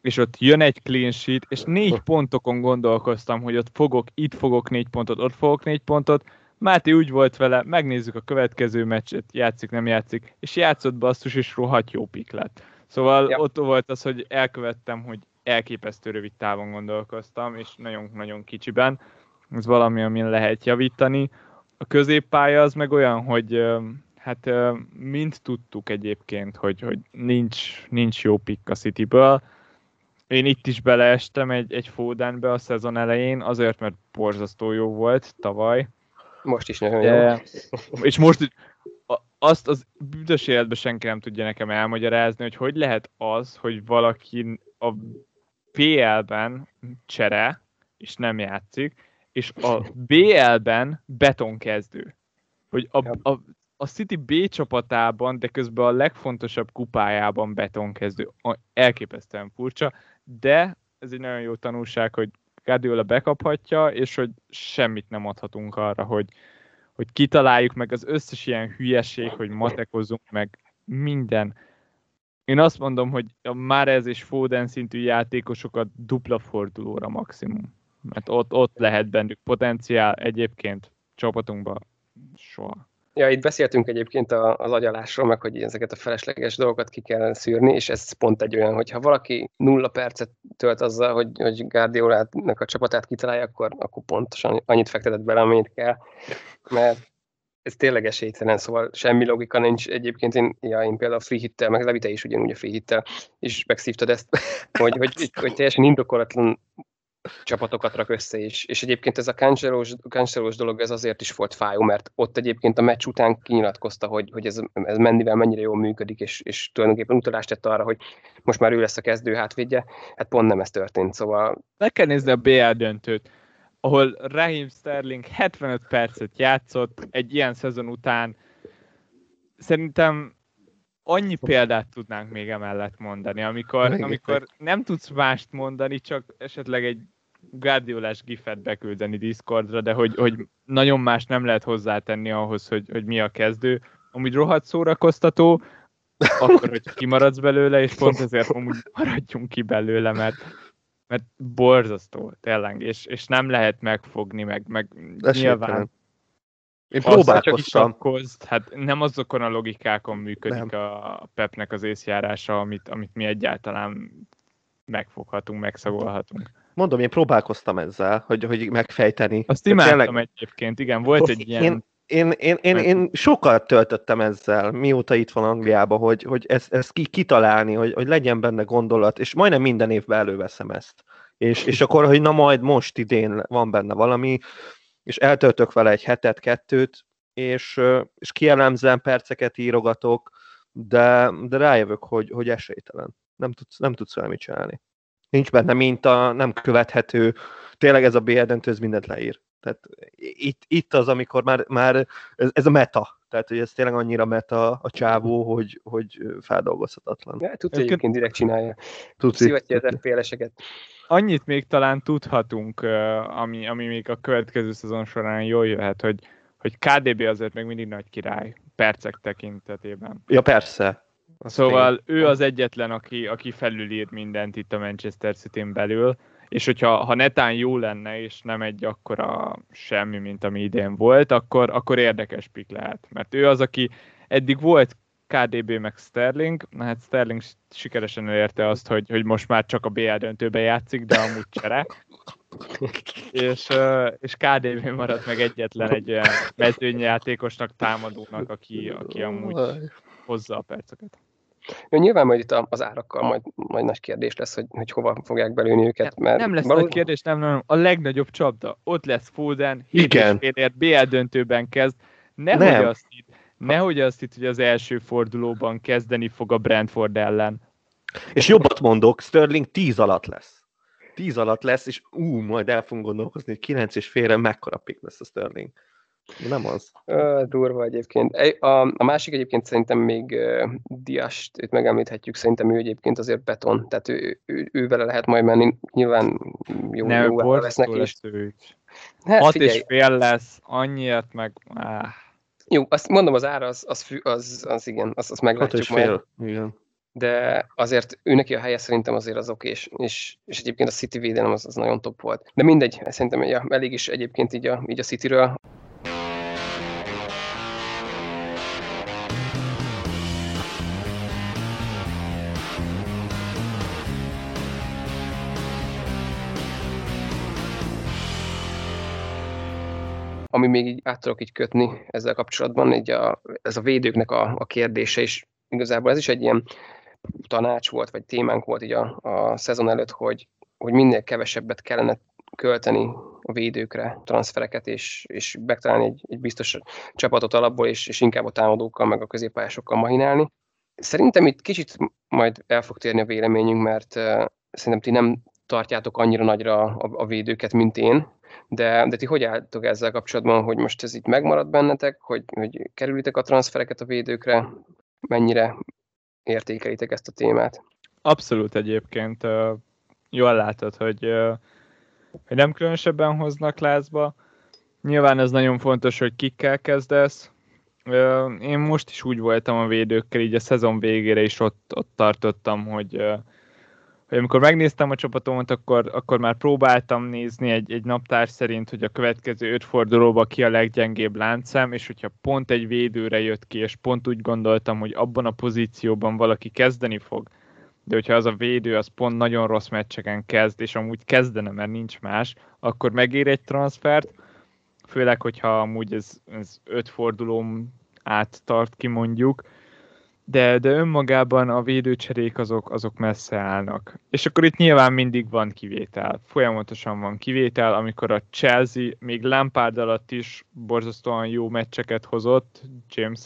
és ott jön egy clean sheet, és négy pontokon gondolkoztam, hogy ott fogok, itt fogok négy pontot, ott fogok négy pontot, Máté úgy volt vele, megnézzük a következő meccset, játszik, nem játszik, és játszott basszus, és rohadt jó pik lett. Szóval ja. ott volt az, hogy elkövettem, hogy elképesztő rövid távon gondolkoztam, és nagyon-nagyon kicsiben. Ez valami, amin lehet javítani. A középpálya az meg olyan, hogy hát mind tudtuk egyébként, hogy, hogy nincs, nincs jó pick a Cityből, én itt is beleestem egy, egy Fodenbe a szezon elején, azért, mert borzasztó jó volt tavaly. Most is nagyon jó. És most azt az büdös életben senki nem tudja nekem elmagyarázni, hogy hogy lehet az, hogy valaki a PL-ben csere, és nem játszik, és a BL-ben betonkezdő. Hogy a, a, a City B csapatában, de közben a legfontosabb kupájában betonkezdő. Elképesztően furcsa de ez egy nagyon jó tanulság, hogy Guardiola bekaphatja, és hogy semmit nem adhatunk arra, hogy, hogy kitaláljuk meg az összes ilyen hülyeség, hogy matekozunk meg minden. Én azt mondom, hogy a Márez és Foden szintű játékosokat dupla fordulóra maximum. Mert ott, ott lehet bennük potenciál, egyébként csapatunkban soha. Ja, itt beszéltünk egyébként az agyalásról, meg hogy ezeket a felesleges dolgokat ki kell szűrni, és ez pont egy olyan, hogy ha valaki nulla percet tölt azzal, hogy, hogy Guardiolának a csapatát kitalálja, akkor, akkor pontosan annyit fektetett bele, amennyit kell. Mert ez tényleg esélytelen, szóval semmi logika nincs. Egyébként én, ja, én például a free hittel, meg Levi, te is ugyanúgy a free hittel, és megszívtad ezt, [LAUGHS] hogy, hogy, hogy, hogy teljesen indokolatlan csapatokat rak össze is. És egyébként ez a Cancelós dolog ez azért is volt fájó, mert ott egyébként a meccs után kinyilatkozta, hogy, hogy ez, ez Mendivel mennyire jól működik, és, és tulajdonképpen utalást tett arra, hogy most már ő lesz a kezdő hátvédje. Hát pont nem ez történt, szóval... Meg kell nézni a BL döntőt, ahol Raheem Sterling 75 percet játszott egy ilyen szezon után. Szerintem annyi példát tudnánk még emellett mondani, amikor, amikor nem tudsz mást mondani, csak esetleg egy Guardiolás gifet beküldeni Discordra, de hogy, hogy nagyon más nem lehet hozzátenni ahhoz, hogy, hogy mi a kezdő. Amúgy rohadt szórakoztató, akkor, hogy kimaradsz belőle, és pont ezért amúgy maradjunk ki belőle, mert, mert borzasztó, tényleg, és, és nem lehet megfogni, meg, meg nyilván én próbálkoztam. hát nem azokon a logikákon működik nem. a Pepnek az észjárása, amit, amit mi egyáltalán megfoghatunk, megszagolhatunk. Mondom, én próbálkoztam ezzel, hogy, hogy megfejteni. Azt imádtam tényleg... egyébként, igen, volt egy ilyen... Én, én, én, én, én sokat töltöttem ezzel, mióta itt van Angliában, hogy, hogy ezt, ezt ki, kitalálni, hogy, hogy legyen benne gondolat, és majdnem minden évben előveszem ezt. És, és akkor, hogy na majd most idén van benne valami, és eltöltök vele egy hetet, kettőt, és, és kielemzem, perceket írogatok, de, de rájövök, hogy, hogy esélytelen. Nem tudsz, nem tudsz vele mit csinálni. Nincs benne minta, nem követhető. Tényleg ez a BL döntő, ez mindent leír. Tehát itt, itt az, amikor már, már ez, ez a meta. Tehát, hogy ez tényleg annyira meta a csávó, hogy, hogy feldolgozhatatlan. Ja, tudsz egyébként direkt csinálja. Tudsz. Szivatja az FPL-eseket annyit még talán tudhatunk, ami, ami még a következő szezon során jól jöhet, hogy, hogy KDB azért még mindig nagy király, percek tekintetében. Ja, persze. Szóval ő az egyetlen, aki, aki felülír mindent itt a Manchester City-n belül, és hogyha ha netán jó lenne, és nem egy akkora semmi, mint ami idén volt, akkor, akkor érdekes pik lehet. Mert ő az, aki eddig volt KDB meg Sterling, hát Sterling sikeresen elérte azt, hogy, hogy most már csak a BL döntőbe játszik, de amúgy csere. és, és KDB maradt meg egyetlen egy olyan mezőnyjátékosnak, támadónak, aki, aki amúgy hozza a perceket. Jó, nyilván majd itt az árakkal majd, majd nagy kérdés lesz, hogy, hogy hova fogják belőni őket. Mert nem lesz való... nagy kérdés, nem, nem, a legnagyobb csapda. Ott lesz Foden, Igen. félért, BL döntőben kezd. Nehogy nem. azt itt, nehogy azt itt, hogy az első fordulóban kezdeni fog a Brentford ellen. És jobbat mondok, Sterling 10 alatt lesz. 10 alatt lesz, és ú, majd el fogunk gondolkozni, hogy 9 és félre mekkora pik lesz a Sterling. Nem az. Ö, durva egyébként. A, a másik egyébként szerintem még uh, Diast, őt megemlíthetjük, szerintem ő egyébként azért beton, tehát ő, ő, ő vele lehet majd menni, nyilván jó, Nem, jó lesz neki is. Hát, Hat figyelj. és fél lesz, annyiért meg... Ah. Jó, azt mondom, az ára az, az, az, az, igen, azt, azt meglátjuk Hat és fél, majd. igen de azért ő neki a helye szerintem azért az oké, és, és, és egyébként a City védelem az, az nagyon top volt. De mindegy, szerintem ja, elég is egyébként így a, így a Cityről. Ami még így át tudok így kötni ezzel kapcsolatban, így a, ez a védőknek a, a kérdése, és igazából ez is egy ilyen tanács volt, vagy témánk volt így a, a szezon előtt, hogy, hogy minél kevesebbet kellene költeni a védőkre transfereket, és, és megtalálni egy, egy biztos csapatot alapból, és, és inkább a támadókkal, meg a középpályásokkal mahinálni. Szerintem itt kicsit majd el fog térni a véleményünk, mert uh, szerintem ti nem tartjátok annyira nagyra a, a védőket, mint én, de, de ti hogy álltok ezzel kapcsolatban, hogy most ez itt megmarad bennetek, hogy, hogy kerülitek a transfereket a védőkre, mennyire értékelitek ezt a témát? Abszolút egyébként. Jól látod, hogy, hogy nem különösebben hoznak lázba. Nyilván ez nagyon fontos, hogy kikkel kezdesz. Én most is úgy voltam a védőkkel, így a szezon végére is ott, ott tartottam, hogy, hogy amikor megnéztem a csapatomat, akkor, akkor már próbáltam nézni egy, egy naptár szerint, hogy a következő öt fordulóban ki a leggyengébb láncszem, és hogyha pont egy védőre jött ki, és pont úgy gondoltam, hogy abban a pozícióban valaki kezdeni fog, de hogyha az a védő az pont nagyon rossz meccseken kezd, és amúgy kezdene, mert nincs más, akkor megér egy transfert, főleg, hogyha amúgy ez, ez öt fordulóm át tart ki mondjuk, de, de önmagában a védőcserék azok, azok messze állnak. És akkor itt nyilván mindig van kivétel. Folyamatosan van kivétel, amikor a Chelsea még Lampard alatt is borzasztóan jó meccseket hozott james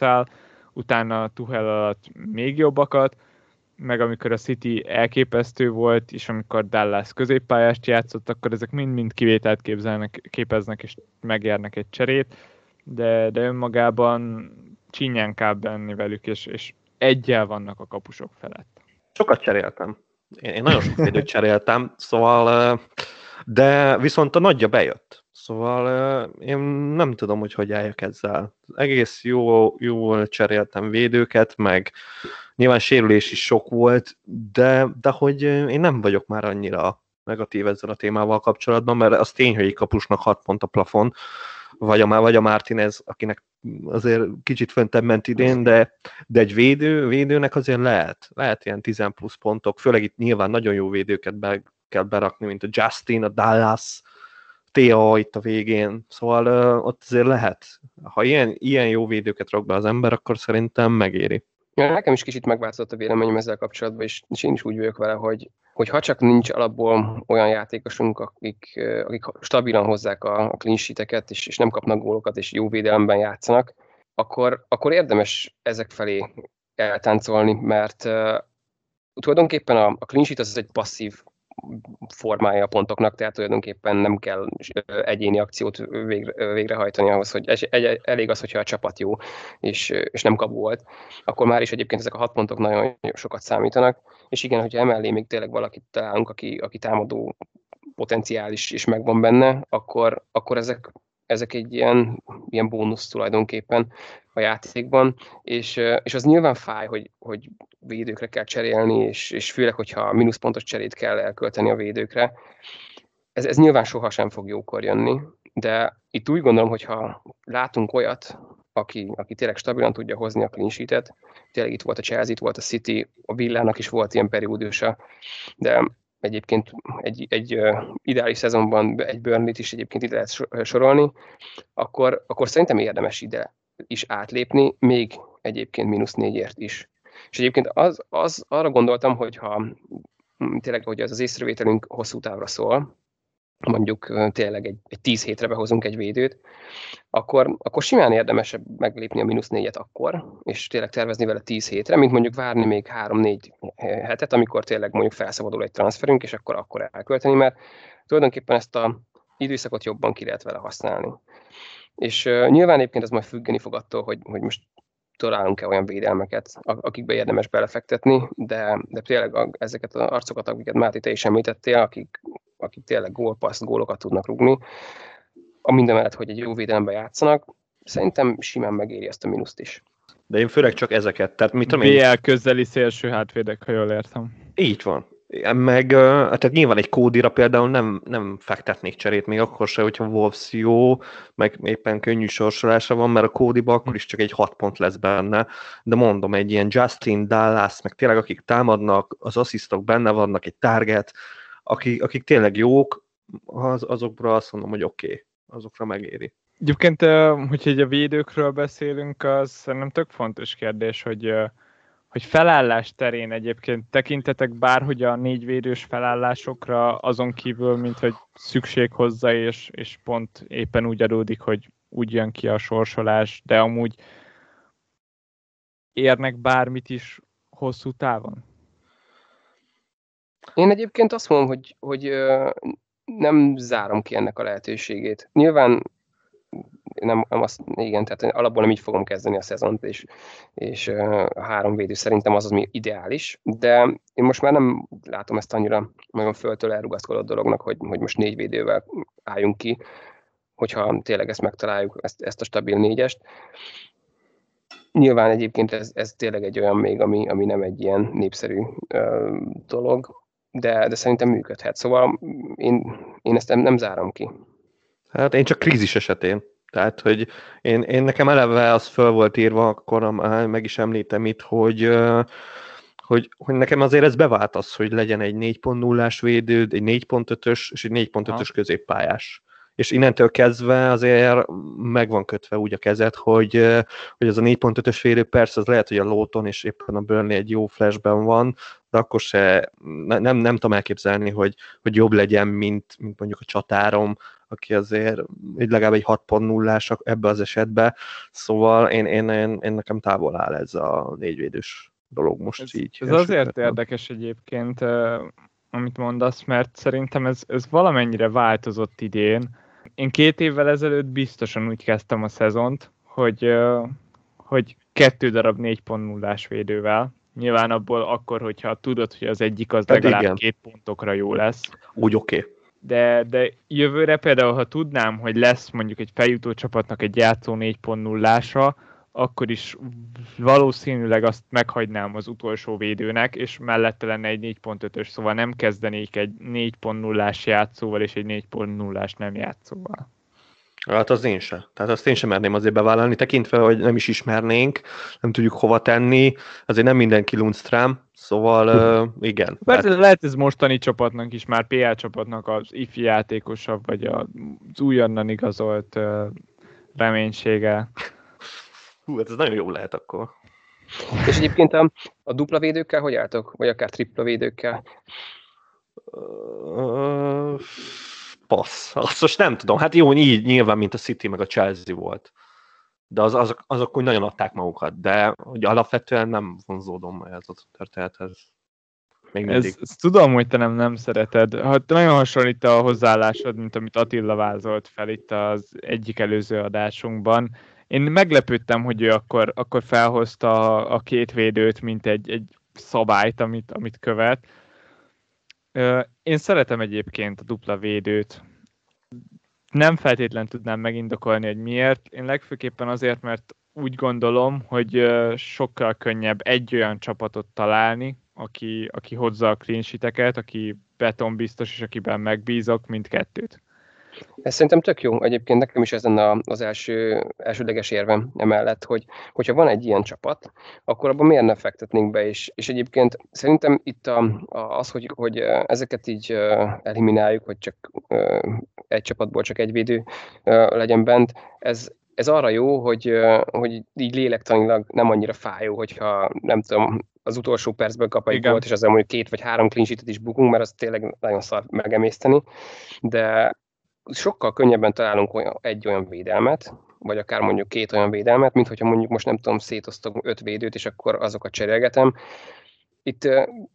utána Tuchel alatt még jobbakat, meg amikor a City elképesztő volt, és amikor Dallas középpályást játszott, akkor ezek mind-mind kivételt képzelnek, képeznek, és megérnek egy cserét, de, de önmagában csinyánkább benni velük, és, és egyel vannak a kapusok felett. Sokat cseréltem. Én, én nagyon sok időt cseréltem, szóval, de viszont a nagyja bejött. Szóval én nem tudom, hogy hogy álljak ezzel. Egész jó, jól cseréltem védőket, meg nyilván sérülés is sok volt, de, de hogy én nem vagyok már annyira negatív ezzel a témával kapcsolatban, mert az tény, hogy egy kapusnak 6 pont a plafon, vagy a, vagy a Martinez, akinek azért kicsit föntebb ment idén, de, de egy védő, védőnek azért lehet, lehet ilyen 10 plusz pontok, főleg itt nyilván nagyon jó védőket be kell berakni, mint a Justin, a Dallas, Tea itt a végén, szóval ott azért lehet. Ha ilyen, ilyen jó védőket rak be az ember, akkor szerintem megéri. Ja, nekem is kicsit megváltozott a véleményem ezzel kapcsolatban, és, és én is úgy vagyok vele, hogy, hogy ha csak nincs alapból olyan játékosunk, akik, akik stabilan hozzák a, a clean sheeteket, és, és nem kapnak gólokat, és jó védelemben játszanak, akkor, akkor érdemes ezek felé eltáncolni, mert uh, tulajdonképpen a, a clean sheet az egy passzív formája a pontoknak, tehát tulajdonképpen nem kell egyéni akciót végre, végrehajtani ahhoz, hogy egy, elég az, hogyha a csapat jó, és, és nem kap volt, akkor már is egyébként ezek a hat pontok nagyon sokat számítanak, és igen, hogyha emellé még tényleg valakit találunk, aki, aki támadó potenciális is megvan benne, akkor, akkor ezek, ezek egy ilyen, ilyen bónusz tulajdonképpen a játékban, és, és az nyilván fáj, hogy, hogy védőkre kell cserélni, és, és főleg, hogyha mínuszpontos cserét kell elkölteni a védőkre. Ez, ez nyilván sohasem fog jókor jönni, de itt úgy gondolom, hogy ha látunk olyat, aki, aki tényleg stabilan tudja hozni a clean sheet-et, tényleg itt volt a Chelsea, itt volt a City, a Villának is volt ilyen periódusa, de egyébként egy, egy ideális szezonban egy burnley is egyébként ide lehet sorolni, akkor, akkor szerintem érdemes ide is átlépni, még egyébként mínusz négyért is. És egyébként az, az, arra gondoltam, hogy ha tényleg, hogy az az észrevételünk hosszú távra szól, mondjuk tényleg egy, egy tíz hétre behozunk egy védőt, akkor, akkor simán érdemesebb meglépni a mínusz négyet akkor, és tényleg tervezni vele tíz hétre, mint mondjuk várni még három-négy hetet, amikor tényleg mondjuk felszabadul egy transferünk, és akkor akkor elkölteni, mert tulajdonképpen ezt a időszakot jobban ki lehet vele használni. És uh, nyilván egyébként ez majd függeni fog attól, hogy, hogy most találunk-e olyan védelmeket, akikbe érdemes belefektetni, de, de tényleg ezeket az arcokat, akiket Máté te is említettél, akik, akik tényleg gólpaszt, gólokat tudnak rugni, a minden mellett, hogy egy jó védelemben játszanak, szerintem simán megéri ezt a mínuszt is. De én főleg csak ezeket. Tehát mit tudom én... BL közeli szélső hátvédek, ha jól értem. Így van. Meg, tehát nyilván egy kódira például nem, nem fektetnék cserét, még akkor se, hogyha Wolves jó, meg éppen könnyű sorsolása van, mert a kódiba akkor is csak egy 6 pont lesz benne, de mondom, egy ilyen Justin, Dallas, meg tényleg akik támadnak, az asszisztok benne vannak, egy target, akik, akik tényleg jók, az, azokra azt mondom, hogy oké, okay, azokra megéri. Egyébként, hogyha egy a védőkről beszélünk, az szerintem tök fontos kérdés, hogy hogy felállás terén egyébként tekintetek bárhogy a négyvédős felállásokra azon kívül, mint hogy szükség hozzá, és, és pont éppen úgy adódik, hogy úgy jön ki a sorsolás, de amúgy érnek bármit is hosszú távon? Én egyébként azt mondom, hogy, hogy nem zárom ki ennek a lehetőségét. Nyilván nem, nem azt, igen, tehát alapból nem így fogom kezdeni a szezont, és, és a három védő szerintem az az, ami ideális, de én most már nem látom ezt annyira nagyon föltől elrugaszkodott dolognak, hogy, hogy most négy védővel álljunk ki, hogyha tényleg ezt megtaláljuk, ezt, ezt a stabil négyest. Nyilván egyébként ez, ez tényleg egy olyan még, ami, ami nem egy ilyen népszerű ö, dolog, de, de szerintem működhet. Szóval én, én ezt nem, nem zárom ki. Hát én csak krízis esetén. Tehát, hogy én, én nekem eleve az föl volt írva, akkor meg is említem itt, hogy, hogy, hogy nekem azért ez bevált az, hogy legyen egy 4.0-ás védőd, egy 4.5-ös és egy 4.5-ös középpályás. És innentől kezdve azért meg van kötve úgy a kezed, hogy, hogy az a 4.5-ös védő persze az lehet, hogy a Lóton és éppen a Burnley egy jó flashben van, de akkor se nem, nem, tudom elképzelni, hogy, hogy jobb legyen, mint, mint mondjuk a csatárom, aki azért így legalább egy 6.0-ás ebbe az esetben, szóval én, én, én, én nekem távol áll ez a négyvédős dolog most ez, így. Ez azért érdekes egyébként, amit mondasz, mert szerintem ez, ez valamennyire változott idén. Én két évvel ezelőtt biztosan úgy kezdtem a szezont, hogy, hogy kettő darab 4.0-ás védővel, Nyilván abból akkor, hogyha tudod, hogy az egyik az hát legalább igen. két pontokra jó lesz. Úgy oké. Okay de, de jövőre például, ha tudnám, hogy lesz mondjuk egy feljutó csapatnak egy játszó 4.0-ása, akkor is valószínűleg azt meghagynám az utolsó védőnek, és mellette lenne egy 4.5-ös, szóval nem kezdenék egy 4.0-ás játszóval és egy 4.0-ás nem játszóval. Hát az én sem. Tehát azt én sem merném azért bevállalni, tekintve, hogy nem is ismernénk, nem tudjuk hova tenni, azért nem mindenki Lundström, szóval uh, [LAUGHS] igen. Persze tehát... lehet ez mostani csapatnak is, már PL csapatnak az ifi játékosabb, vagy az újonnan igazolt uh, reménysége. Hú, hát ez nagyon jó lehet akkor. És egyébként a, a dupla védőkkel hogy álltok? Vagy akár tripla védőkkel? Uh, passz. Azt most nem tudom. Hát jó, így nyilván, mint a City meg a Chelsea volt. De az, azok, azok úgy nagyon adták magukat. De hogy alapvetően nem vonzódom ez a történethez. Még Ez, ezt tudom, hogy te nem, nem szereted. Hát nagyon hasonlít a hozzáállásod, mint amit Attila vázolt fel itt az egyik előző adásunkban. Én meglepődtem, hogy ő akkor, akkor felhozta a, a két védőt, mint egy, egy szabályt, amit, amit követ én szeretem egyébként a dupla védőt. Nem feltétlen tudnám megindokolni, hogy miért. Én legfőképpen azért, mert úgy gondolom, hogy sokkal könnyebb egy olyan csapatot találni, aki, aki hozza a clean aki betonbiztos, és akiben megbízok, mint kettőt. Ez szerintem tök jó. Egyébként nekem is ez lenne az első, elsődleges érvem emellett, hogy hogyha van egy ilyen csapat, akkor abban miért ne fektetnénk be, és, és egyébként szerintem itt a, a, az, hogy, hogy ezeket így elimináljuk, hogy csak egy csapatból csak egy védő legyen bent, ez, ez arra jó, hogy, hogy így lélektanilag nem annyira fájó, hogyha nem tudom, az utolsó percben kap egy gólt, és ezzel mondjuk két vagy három clean is bukunk, mert az tényleg nagyon szar megemészteni, de sokkal könnyebben találunk olyan, egy olyan védelmet, vagy akár mondjuk két olyan védelmet, mint hogyha mondjuk most nem tudom, szétoztok öt védőt, és akkor azokat cserélgetem, itt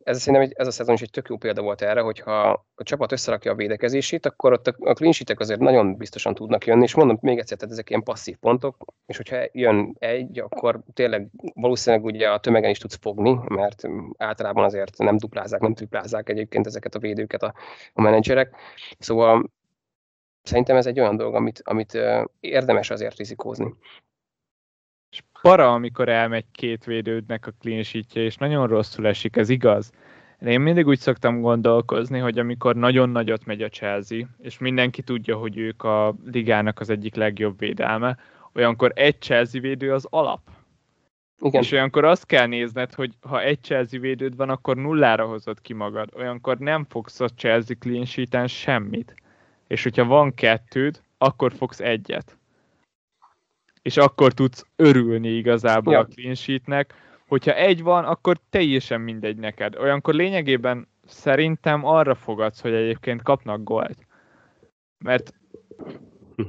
ez szerintem ez a szezon is egy tök jó példa volt erre, hogyha a csapat összerakja a védekezését, akkor ott a clean azért nagyon biztosan tudnak jönni, és mondom még egyszer, tehát ezek ilyen passzív pontok, és hogyha jön egy, akkor tényleg valószínűleg ugye a tömegen is tudsz fogni, mert általában azért nem duplázák, nem triplázák egyébként ezeket a védőket a, a menedzserek. Szóval szerintem ez egy olyan dolog, amit, amit érdemes azért rizikózni. És para, amikor elmegy két védődnek a clean sheetje, és nagyon rosszul esik, ez igaz. De én mindig úgy szoktam gondolkozni, hogy amikor nagyon nagyot megy a Chelsea, és mindenki tudja, hogy ők a ligának az egyik legjobb védelme, olyankor egy Chelsea védő az alap. Igen. És olyankor azt kell nézned, hogy ha egy Chelsea védőd van, akkor nullára hozod ki magad. Olyankor nem fogsz a Chelsea clean semmit. És hogyha van kettőd, akkor fogsz egyet és akkor tudsz örülni igazából ja. a clean sheetnek. Hogyha egy van, akkor teljesen mindegy neked. Olyankor lényegében szerintem arra fogadsz, hogy egyébként kapnak gólt. Mert,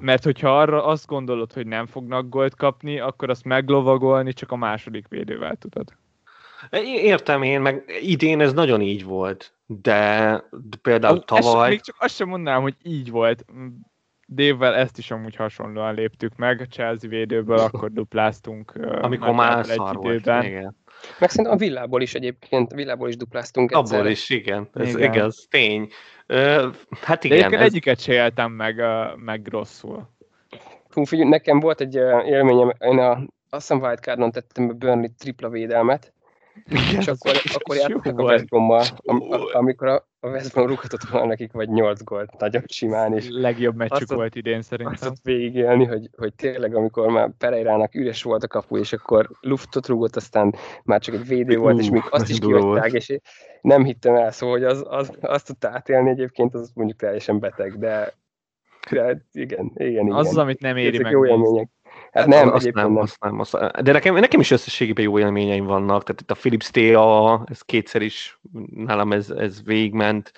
mert hogyha arra azt gondolod, hogy nem fognak gólt kapni, akkor azt meglovagolni csak a második védővel tudod. Értem én, meg idén ez nagyon így volt, de például tavaly... Ez, még csak azt sem mondanám, hogy így volt. Dévvel ezt is amúgy hasonlóan léptük meg, a Chelsea védőből akkor dupláztunk. Amikor már szar volt, igen. Meg szerintem a villából is egyébként, villából is dupláztunk egyszer. Abból is, igen, ez igen. igaz, tény. Uh, hát igen. De ez... egyiket se éltem meg, meg rosszul. Hú, figyelj, nekem volt egy élményem, én a, azt hiszem Wildcardon tettem be Burnley tripla védelmet, igen, és akkor, akkor játszottak a West Brommal, am, amikor a, a West Brom rúghatott volna nekik vagy 8 gólt nagyon simán. És Legjobb meccsük volt idén szerintem. Azt ott végigélni, hogy, hogy tényleg amikor már Pereirának üres volt a kapu, és akkor luftot rúgott, aztán már csak egy védő volt, és még azt is kihagyták, és nem hittem el, szóval hogy az, az, azt tudta átélni egyébként, az mondjuk teljesen beteg, de, de igen, igen, igen. Az, amit nem éri Ezek meg. Jó élmények. Hát nem, azt nem, nem. Azt nem azt, de nekem, nekem is összességében jó élményeim vannak, tehát itt a Philips TA, ez kétszer is nálam ez, ez végment,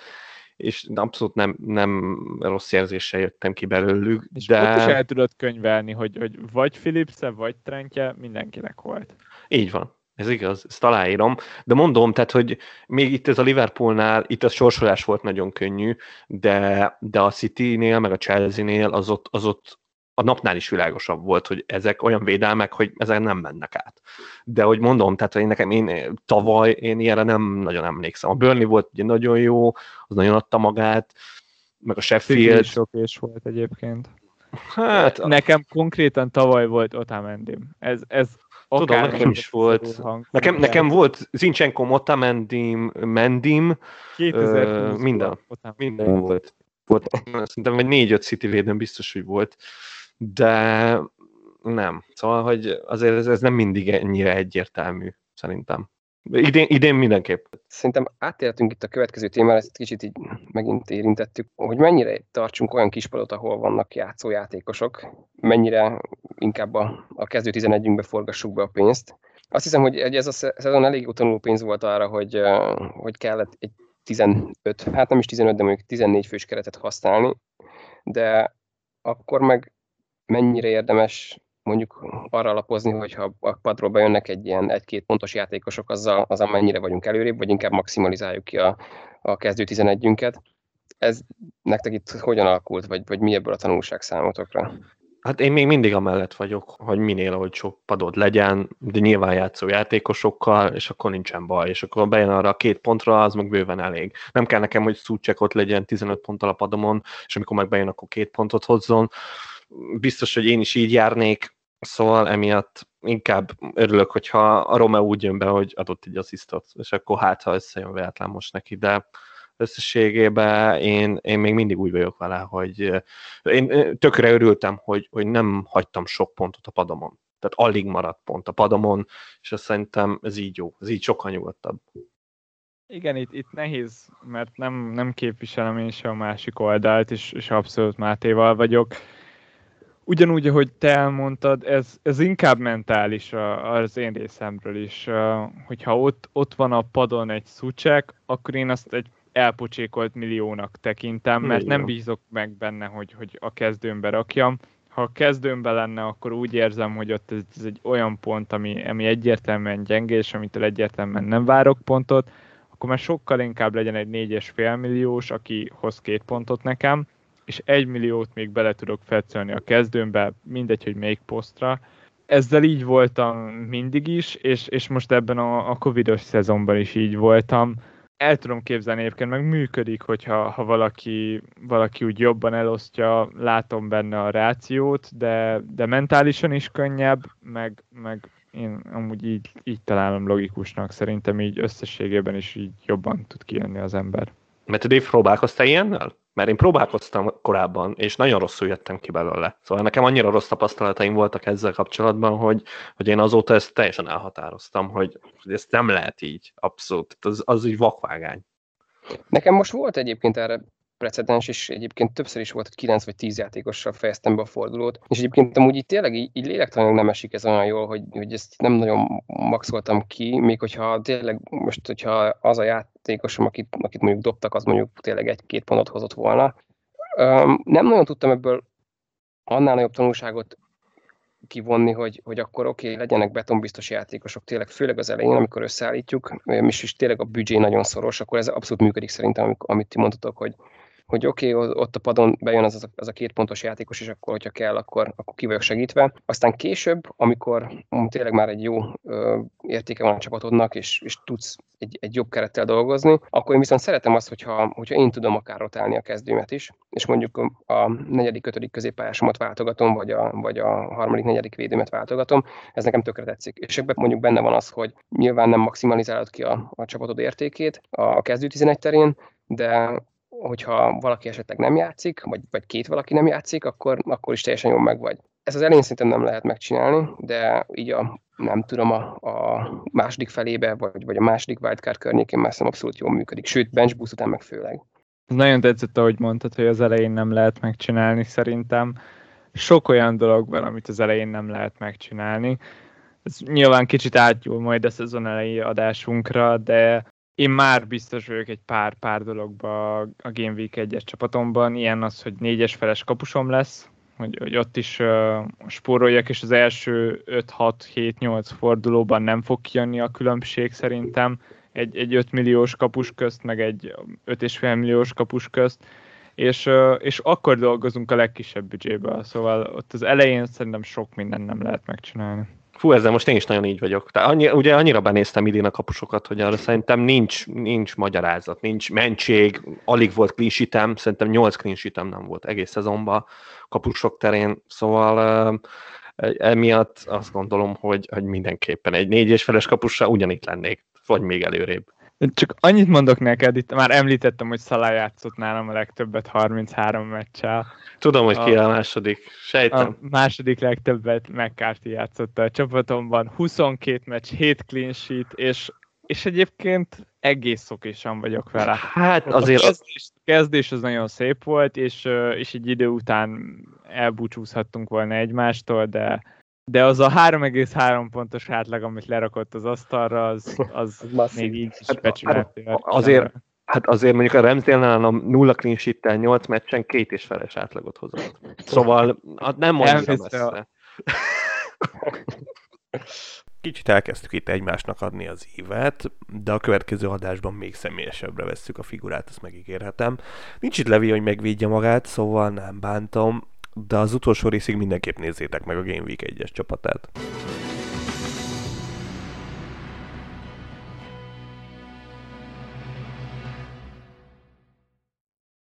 és abszolút nem, nem rossz érzéssel jöttem ki belőlük. És de... ott is el tudod könyvelni, hogy, hogy vagy philips vagy Trentje, mindenkinek volt. Így van. Ez igaz, ezt aláírom. De mondom, tehát, hogy még itt ez a Liverpoolnál, itt a sorsolás volt nagyon könnyű, de, de a City-nél, meg a Chelsea-nél az ott, az ott a napnál is világosabb volt, hogy ezek olyan védelmek, hogy ezek nem mennek át. De hogy mondom, tehát én nekem én tavaly én ilyenre nem nagyon emlékszem. A Burnley volt ugye nagyon jó, az nagyon adta magát, meg a Sheffield. Sok és volt egyébként. Hát, nekem konkrétan tavaly volt Otamendim. Ez, ez Tudom, nekem is volt. Hang, nekem, nekem volt Zinchenko, Otamendim, Mendim, 2020 minden, minden volt. volt. Szerintem egy négy-öt City védőn biztos, hogy volt de nem. Szóval, hogy azért ez, ez nem mindig ennyire egyértelmű, szerintem. Idén, idén mindenképp. Szerintem átértünk itt a következő témára, ezt kicsit így megint érintettük, hogy mennyire tartsunk olyan kispadot, ahol vannak játszójátékosok, mennyire inkább a, a kezdő 11-ünkbe forgassuk be a pénzt. Azt hiszem, hogy ez a szezon elég jó tanuló pénz volt arra, hogy, hogy kellett egy 15, hát nem is 15, de mondjuk 14 fős keretet használni, de akkor meg mennyire érdemes mondjuk arra alapozni, hogyha a padról bejönnek egy ilyen egy-két pontos játékosok, azzal, azzal mennyire vagyunk előrébb, vagy inkább maximalizáljuk ki a, a kezdő 11-ünket. Ez nektek itt hogyan alakult, vagy, vagy mi ebből a tanulság számotokra? Hát én még mindig amellett vagyok, hogy minél hogy sok padod legyen, de nyilván játszó játékosokkal, és akkor nincsen baj, és akkor bejön arra a két pontra, az meg bőven elég. Nem kell nekem, hogy Szúcsek ott legyen 15 ponttal a padomon, és amikor meg bejön, akkor két pontot hozzon biztos, hogy én is így járnék, szóval emiatt inkább örülök, hogyha a Romeo úgy jön be, hogy adott egy asszisztot, és akkor hát, ha összejön véletlen most neki, de összességében én, én még mindig úgy vagyok vele, hogy én tökre örültem, hogy, hogy nem hagytam sok pontot a padomon. Tehát alig maradt pont a padomon, és azt szerintem ez így jó, ez így sokkal nyugodtabb. Igen, itt, itt nehéz, mert nem, nem képviselem én sem a másik oldalt, és, és abszolút Mátéval vagyok. Ugyanúgy, ahogy te elmondtad, ez, ez inkább mentális az én részemről is. Hogyha ott, ott van a padon egy szucsek, akkor én azt egy elpocsékolt milliónak tekintem, mert nem bízok meg benne, hogy, hogy a kezdőmbe rakjam. Ha a kezdőmbe lenne, akkor úgy érzem, hogy ott ez, ez egy olyan pont, ami, ami egyértelműen gyenge, és amitől egyértelműen nem várok pontot, akkor már sokkal inkább legyen egy 4,5 milliós, aki hoz két pontot nekem, és egy milliót még bele tudok fetszölni a kezdőmbe, mindegy, hogy melyik posztra. Ezzel így voltam mindig is, és, és most ebben a, a covidos szezonban is így voltam. El tudom képzelni egyébként, meg működik, hogyha ha valaki, valaki úgy jobban elosztja, látom benne a rációt, de, de mentálisan is könnyebb, meg, meg én amúgy így, így találom logikusnak, szerintem így összességében is így jobban tud kijönni az ember. Mert Dave, próbálkoztál ilyennel? Mert én próbálkoztam korábban, és nagyon rosszul jöttem ki belőle. Szóval nekem annyira rossz tapasztalataim voltak ezzel kapcsolatban, hogy, hogy én azóta ezt teljesen elhatároztam, hogy, hogy ezt nem lehet így, abszolút. Az, az így vakvágány. Nekem most volt egyébként erre precedens, és egyébként többször is volt, hogy 9 vagy 10 játékossal fejeztem be a fordulót, és egyébként amúgy így tényleg így, így lélektalanul nem esik ez olyan jól, hogy, hogy ezt nem nagyon maxoltam ki, még hogyha tényleg most, hogyha az a játékosom, akit, akit mondjuk dobtak, az mondjuk tényleg egy-két pontot hozott volna. nem nagyon tudtam ebből annál nagyobb tanulságot kivonni, hogy, hogy akkor oké, okay, legyenek betonbiztos játékosok, tényleg főleg az elején, amikor összeállítjuk, és, és tényleg a büdzsé nagyon szoros, akkor ez abszolút működik szerintem, amit ti mondtatok, hogy, hogy oké, okay, ott a padon bejön az, az a két pontos játékos, és akkor, hogyha kell, akkor, akkor ki vagyok segítve. Aztán később, amikor tényleg már egy jó ö, értéke van a csapatodnak, és, és tudsz egy, egy jobb kerettel dolgozni, akkor én viszont szeretem azt, hogyha, hogyha én tudom akár rotálni a kezdőmet is, és mondjuk a negyedik, ötödik középpályásomat váltogatom, vagy a, vagy a harmadik, negyedik védőmet váltogatom, ez nekem tökre tetszik. És ebben mondjuk benne van az, hogy nyilván nem maximalizálod ki a, a csapatod értékét a kezdő 11 terén, de hogyha valaki esetleg nem játszik, vagy, vagy két valaki nem játszik, akkor, akkor is teljesen jól megvagy. Ez az elején szerintem nem lehet megcsinálni, de így a, nem tudom, a, a második felébe, vagy, vagy a második wildcard környékén már abszolút jól működik, sőt, bench boost után meg főleg. Nagyon tetszett, ahogy mondtad, hogy az elején nem lehet megcsinálni, szerintem. Sok olyan dolog van, amit az elején nem lehet megcsinálni. Ez nyilván kicsit átjól majd a szezon elejé adásunkra, de én már biztos vagyok egy pár, pár dologba a Game Week 1-es csapatomban. Ilyen az, hogy négyes feles kapusom lesz, hogy, hogy ott is uh, spóroljak, és az első 5-6-7-8 fordulóban nem fog kijönni a különbség szerintem egy, egy 5 milliós kapus közt, meg egy 5,5 milliós kapus közt, és, uh, és akkor dolgozunk a legkisebb büdzséből, szóval ott az elején szerintem sok minden nem lehet megcsinálni. Fú, ezzel most én is nagyon így vagyok. Tehát annyi, ugye annyira benéztem idén a kapusokat, hogy arra szerintem nincs, nincs magyarázat, nincs mentség, alig volt clean szerintem 8 clean nem volt egész szezonban kapusok terén, szóval uh, emiatt azt gondolom, hogy, hogy mindenképpen egy négy és feles kapussal ugyanitt lennék, vagy még előrébb. Csak annyit mondok neked, itt már említettem, hogy Szalá játszott nálam a legtöbbet 33 meccsel. Tudom, hogy ki a, a második, sejtem. A második legtöbbet McCarthy játszott a csapatomban, 22 meccs, 7 clean sheet, és, és egyébként egész szokésan vagyok vele. Hát azért... A kezdés, kezdés az nagyon szép volt, és, és egy idő után elbúcsúzhattunk volna egymástól, de de az a 3,3 pontos átlag, amit lerakott az asztalra, az, az, még így is hát, becsülhető. Hát, azért, hát azért mondjuk a Ramsdale-nál a nulla clean sheet 8 meccsen két és feles átlagot hozott. Szóval hát nem mondja messze. A... Kicsit elkezdtük itt egymásnak adni az évet, de a következő adásban még személyesebbre vesszük a figurát, ezt megígérhetem. Nincs itt Levi, hogy megvédje magát, szóval nem bántom de az utolsó részig mindenképp nézzétek meg a Game Week 1-es csapatát.